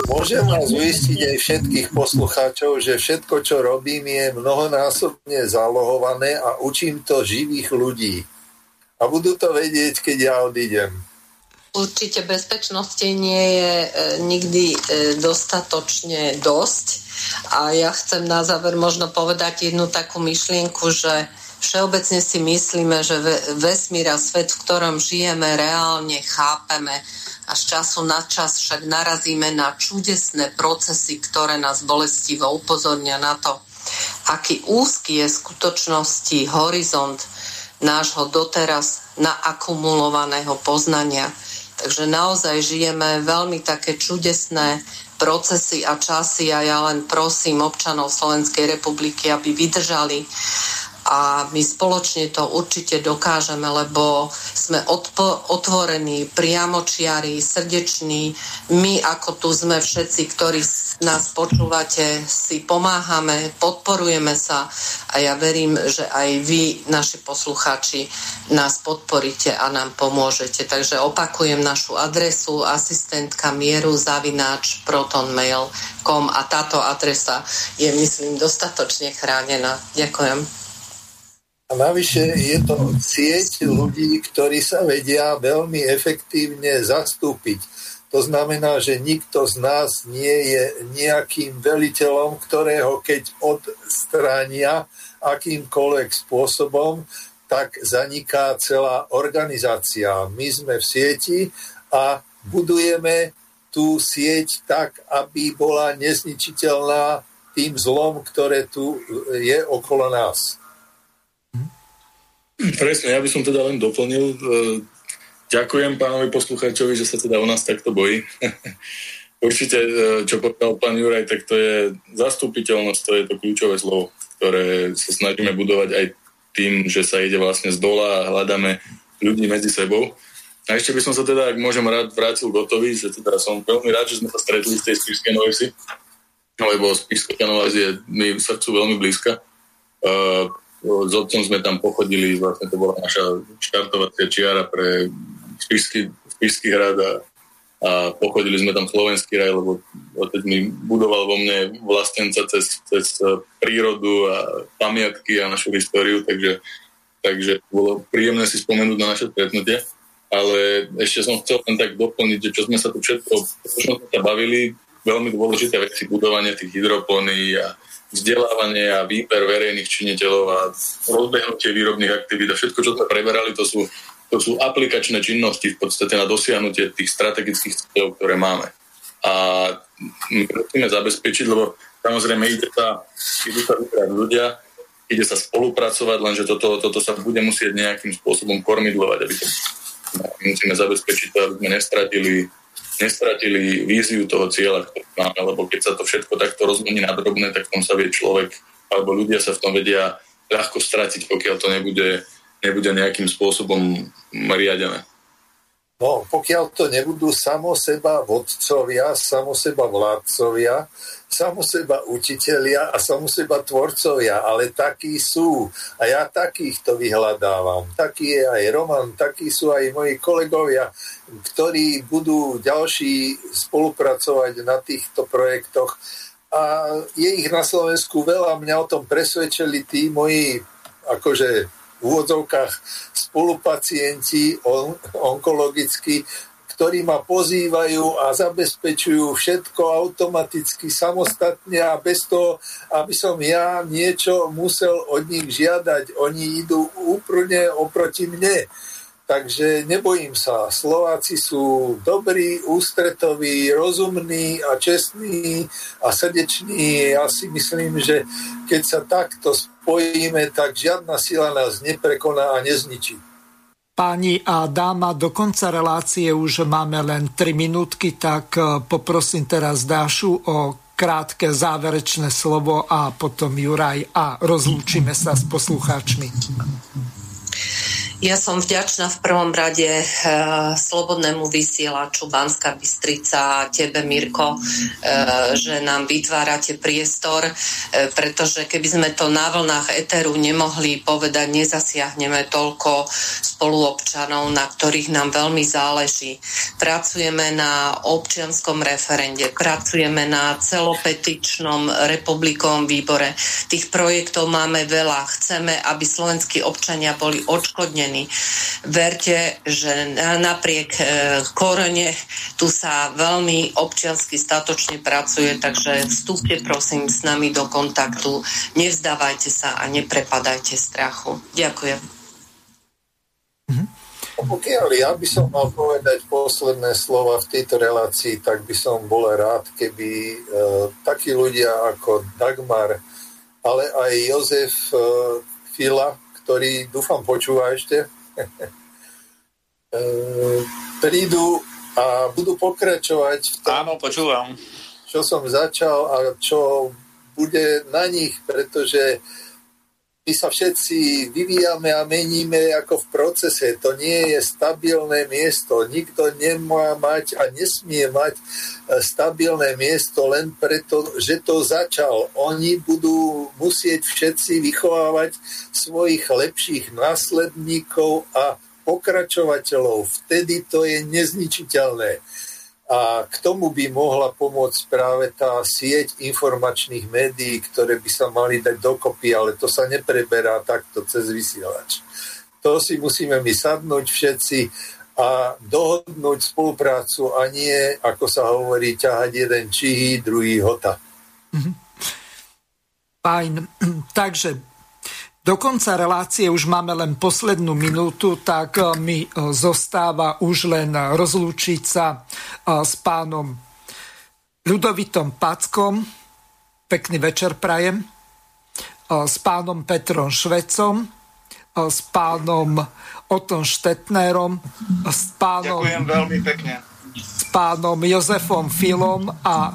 Môžem vás uistiť aj všetkých poslucháčov, že všetko, čo robím, je mnohonásobne zálohované a učím to živých ľudí. A budú to vedieť, keď ja odídem. Určite bezpečnosti nie je e, nikdy e, dostatočne dosť. A ja chcem na záver možno povedať jednu takú myšlienku, že všeobecne si myslíme, že ve- vesmír a svet, v ktorom žijeme, reálne chápeme a z času na čas však narazíme na čudesné procesy, ktoré nás bolestivo upozornia na to, aký úzky je skutočnosti horizont nášho doteraz naakumulovaného poznania. Takže naozaj žijeme veľmi také čudesné procesy a časy a ja len prosím občanov Slovenskej republiky, aby vydržali a my spoločne to určite dokážeme, lebo sme odpo- otvorení, priamočiari, srdeční. My, ako tu sme všetci, ktorí nás počúvate, si pomáhame, podporujeme sa a ja verím, že aj vy, naši poslucháči, nás podporíte a nám pomôžete. Takže opakujem našu adresu asistentka mieru zavináč protonmail.com a táto adresa je, myslím, dostatočne chránená. Ďakujem. A navyše je to sieť ľudí, ktorí sa vedia veľmi efektívne zastúpiť. To znamená, že nikto z nás nie je nejakým veliteľom, ktorého keď odstránia akýmkoľvek spôsobom, tak zaniká celá organizácia. My sme v sieti a budujeme tú sieť tak, aby bola nezničiteľná tým zlom, ktoré tu je okolo nás. Presne, ja by som teda len doplnil. e, Ďakujem pánovi poslucháčovi, že sa teda o nás takto bojí. Určite, e, čo povedal pán Juraj, tak to je zastupiteľnosť, to je to kľúčové slovo, ktoré sa snažíme budovať aj tým, že sa ide vlastne z dola a hľadáme ľudí medzi sebou. A ešte by som sa teda, ak môžem rád, vrátil gotový, že teda som veľmi rád, že sme sa stretli z tej Spišskej Novesy, lebo Spišská Novesy je mi srdcu veľmi blízka. Uh, s otcom sme tam pochodili, vlastne to bola naša štartovacia čiara pre Spišský hrad a, a pochodili sme tam slovenský raj, lebo otec mi budoval vo mne vlastenca cez, cez prírodu a pamiatky a našu históriu, takže, takže bolo príjemné si spomenúť na naše stretnutie. Ale ešte som chcel len tak doplniť, že čo sme sa tu všetko, čo sme sa bavili, veľmi dôležité veci, budovanie tých hydropóny a vzdelávanie a výber verejných činiteľov a rozbehnutie výrobných aktivít a všetko, čo sme preberali, to sú, to sú aplikačné činnosti v podstate na dosiahnutie tých strategických cieľov, ktoré máme. A my musíme zabezpečiť, lebo samozrejme ide sa, ide sa vybrať ľudia, ide sa spolupracovať, lenže toto, toto sa bude musieť nejakým spôsobom kormidlovať, aby to musíme zabezpečiť to, aby sme nestratili nestratili víziu toho cieľa, ktorý máme, lebo keď sa to všetko takto rozmení na drobné, tak v tom sa vie človek, alebo ľudia sa v tom vedia ľahko stratiť, pokiaľ to nebude, nebude nejakým spôsobom riadené. No, pokiaľ to nebudú samo seba vodcovia, samo seba vládcovia, samo seba učitelia a samo seba tvorcovia, ale takí sú. A ja takých to vyhľadávam. Taký je aj Roman, takí sú aj moji kolegovia, ktorí budú ďalší spolupracovať na týchto projektoch. A je ich na Slovensku veľa, mňa o tom presvedčili tí moji akože v úvodzovkách spolupacienti on, onkologicky, ktorí ma pozývajú a zabezpečujú všetko automaticky, samostatne a bez toho, aby som ja niečo musel od nich žiadať. Oni idú úplne oproti mne. Takže nebojím sa. Slováci sú dobrí, ústretoví, rozumní a čestní a srdeční. Ja si myslím, že keď sa takto spojíme, tak žiadna sila nás neprekoná a nezničí. Páni a dáma, do konca relácie už máme len 3 minútky, tak eh, poprosím teraz Dášu o krátke záverečné slovo a potom Juraj a rozlúčime sa s poslucháčmi. Ja som vďačná v prvom rade e, slobodnému vysielaču Banská Bystrica a tebe, Mirko, e, že nám vytvárate priestor, e, pretože keby sme to na vlnách Eteru nemohli povedať, nezasiahneme toľko spoluobčanov, na ktorých nám veľmi záleží. Pracujeme na občianskom referende, pracujeme na celopetičnom republikovom výbore. Tých projektov máme veľa. Chceme, aby slovenskí občania boli odškodnení zmenení. Verte, že napriek e, korone tu sa veľmi občiansky statočne pracuje, takže vstúpte prosím s nami do kontaktu, nevzdávajte sa a neprepadajte strachu. Ďakujem. Pokiaľ ja by som mal povedať posledné slova v tejto relácii, tak by som bol rád, keby e, takí ľudia ako Dagmar, ale aj Jozef e, Fila, ktorý dúfam počúva ešte, prídu a budú pokračovať v tom, Áno, počúvam. čo som začal a čo bude na nich, pretože my sa všetci vyvíjame a meníme ako v procese. To nie je stabilné miesto. Nikto nemá mať a nesmie mať e, stabilné miesto len preto, že to začal. Oni budú musieť všetci vychovávať svojich lepších následníkov a pokračovateľov. Vtedy to je nezničiteľné. A k tomu by mohla pomôcť práve tá sieť informačných médií, ktoré by sa mali dať dokopy, ale to sa nepreberá takto cez vysielač. To si musíme my sadnúť všetci a dohodnúť spoluprácu a nie, ako sa hovorí, ťahať jeden čihy, druhý hota. Fajn. Takže do konca relácie už máme len poslednú minútu, tak e, mi e, zostáva už len rozlúčiť sa e, s pánom Ľudovitom Packom. Pekný večer prajem. S pánom Petrom Švecom, s pánom Otom Štetnerom, s pánom, Ďakujem veľmi pekne. s pánom Jozefom Filom a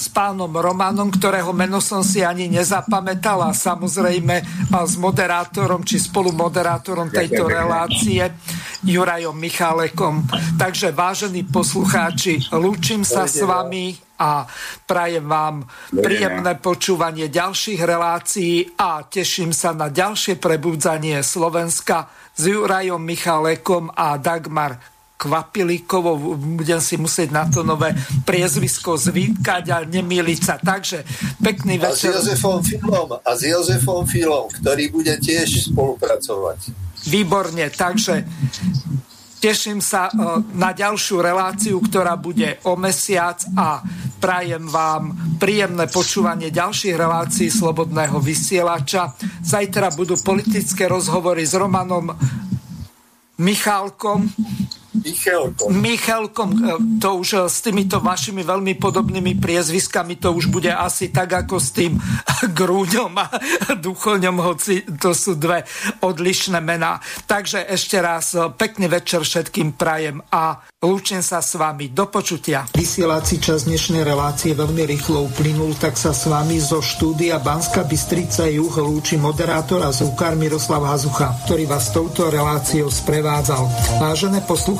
s pánom Romanom, ktorého meno som si ani nezapamätal a samozrejme a s moderátorom či spolumoderátorom tejto relácie Jurajom Michálekom. Takže vážení poslucháči, lúčim sa s vami a prajem vám príjemné počúvanie ďalších relácií a teším sa na ďalšie prebudzanie Slovenska s Jurajom Michálekom a Dagmar Kvapilíkovou, budem si musieť na to nové priezvisko zvykať a nemýliť sa. Takže pekný A s. Jozefom Filom, a s Jozefom Filom, ktorý bude tiež spolupracovať. Výborne, takže teším sa e, na ďalšiu reláciu, ktorá bude o mesiac a prajem vám príjemné počúvanie ďalších relácií Slobodného vysielača. Zajtra budú politické rozhovory s Romanom Michálkom. Michalko. Michalkom, e, to už e, s týmito vašimi veľmi podobnými priezviskami, to už bude asi tak ako s tým Grúňom a Duchoňom, hoci to sú dve odlišné mená. Takže ešte raz e, pekný večer všetkým prajem a lúčim sa s vami. Do počutia. Vysielací čas dnešnej relácie veľmi rýchlo uplynul, tak sa s vami zo štúdia Banska Bystrica Juh lúči moderátor a zvukár Miroslav Hazucha, ktorý vás touto reláciou sprevádzal. Vážené poslucháčky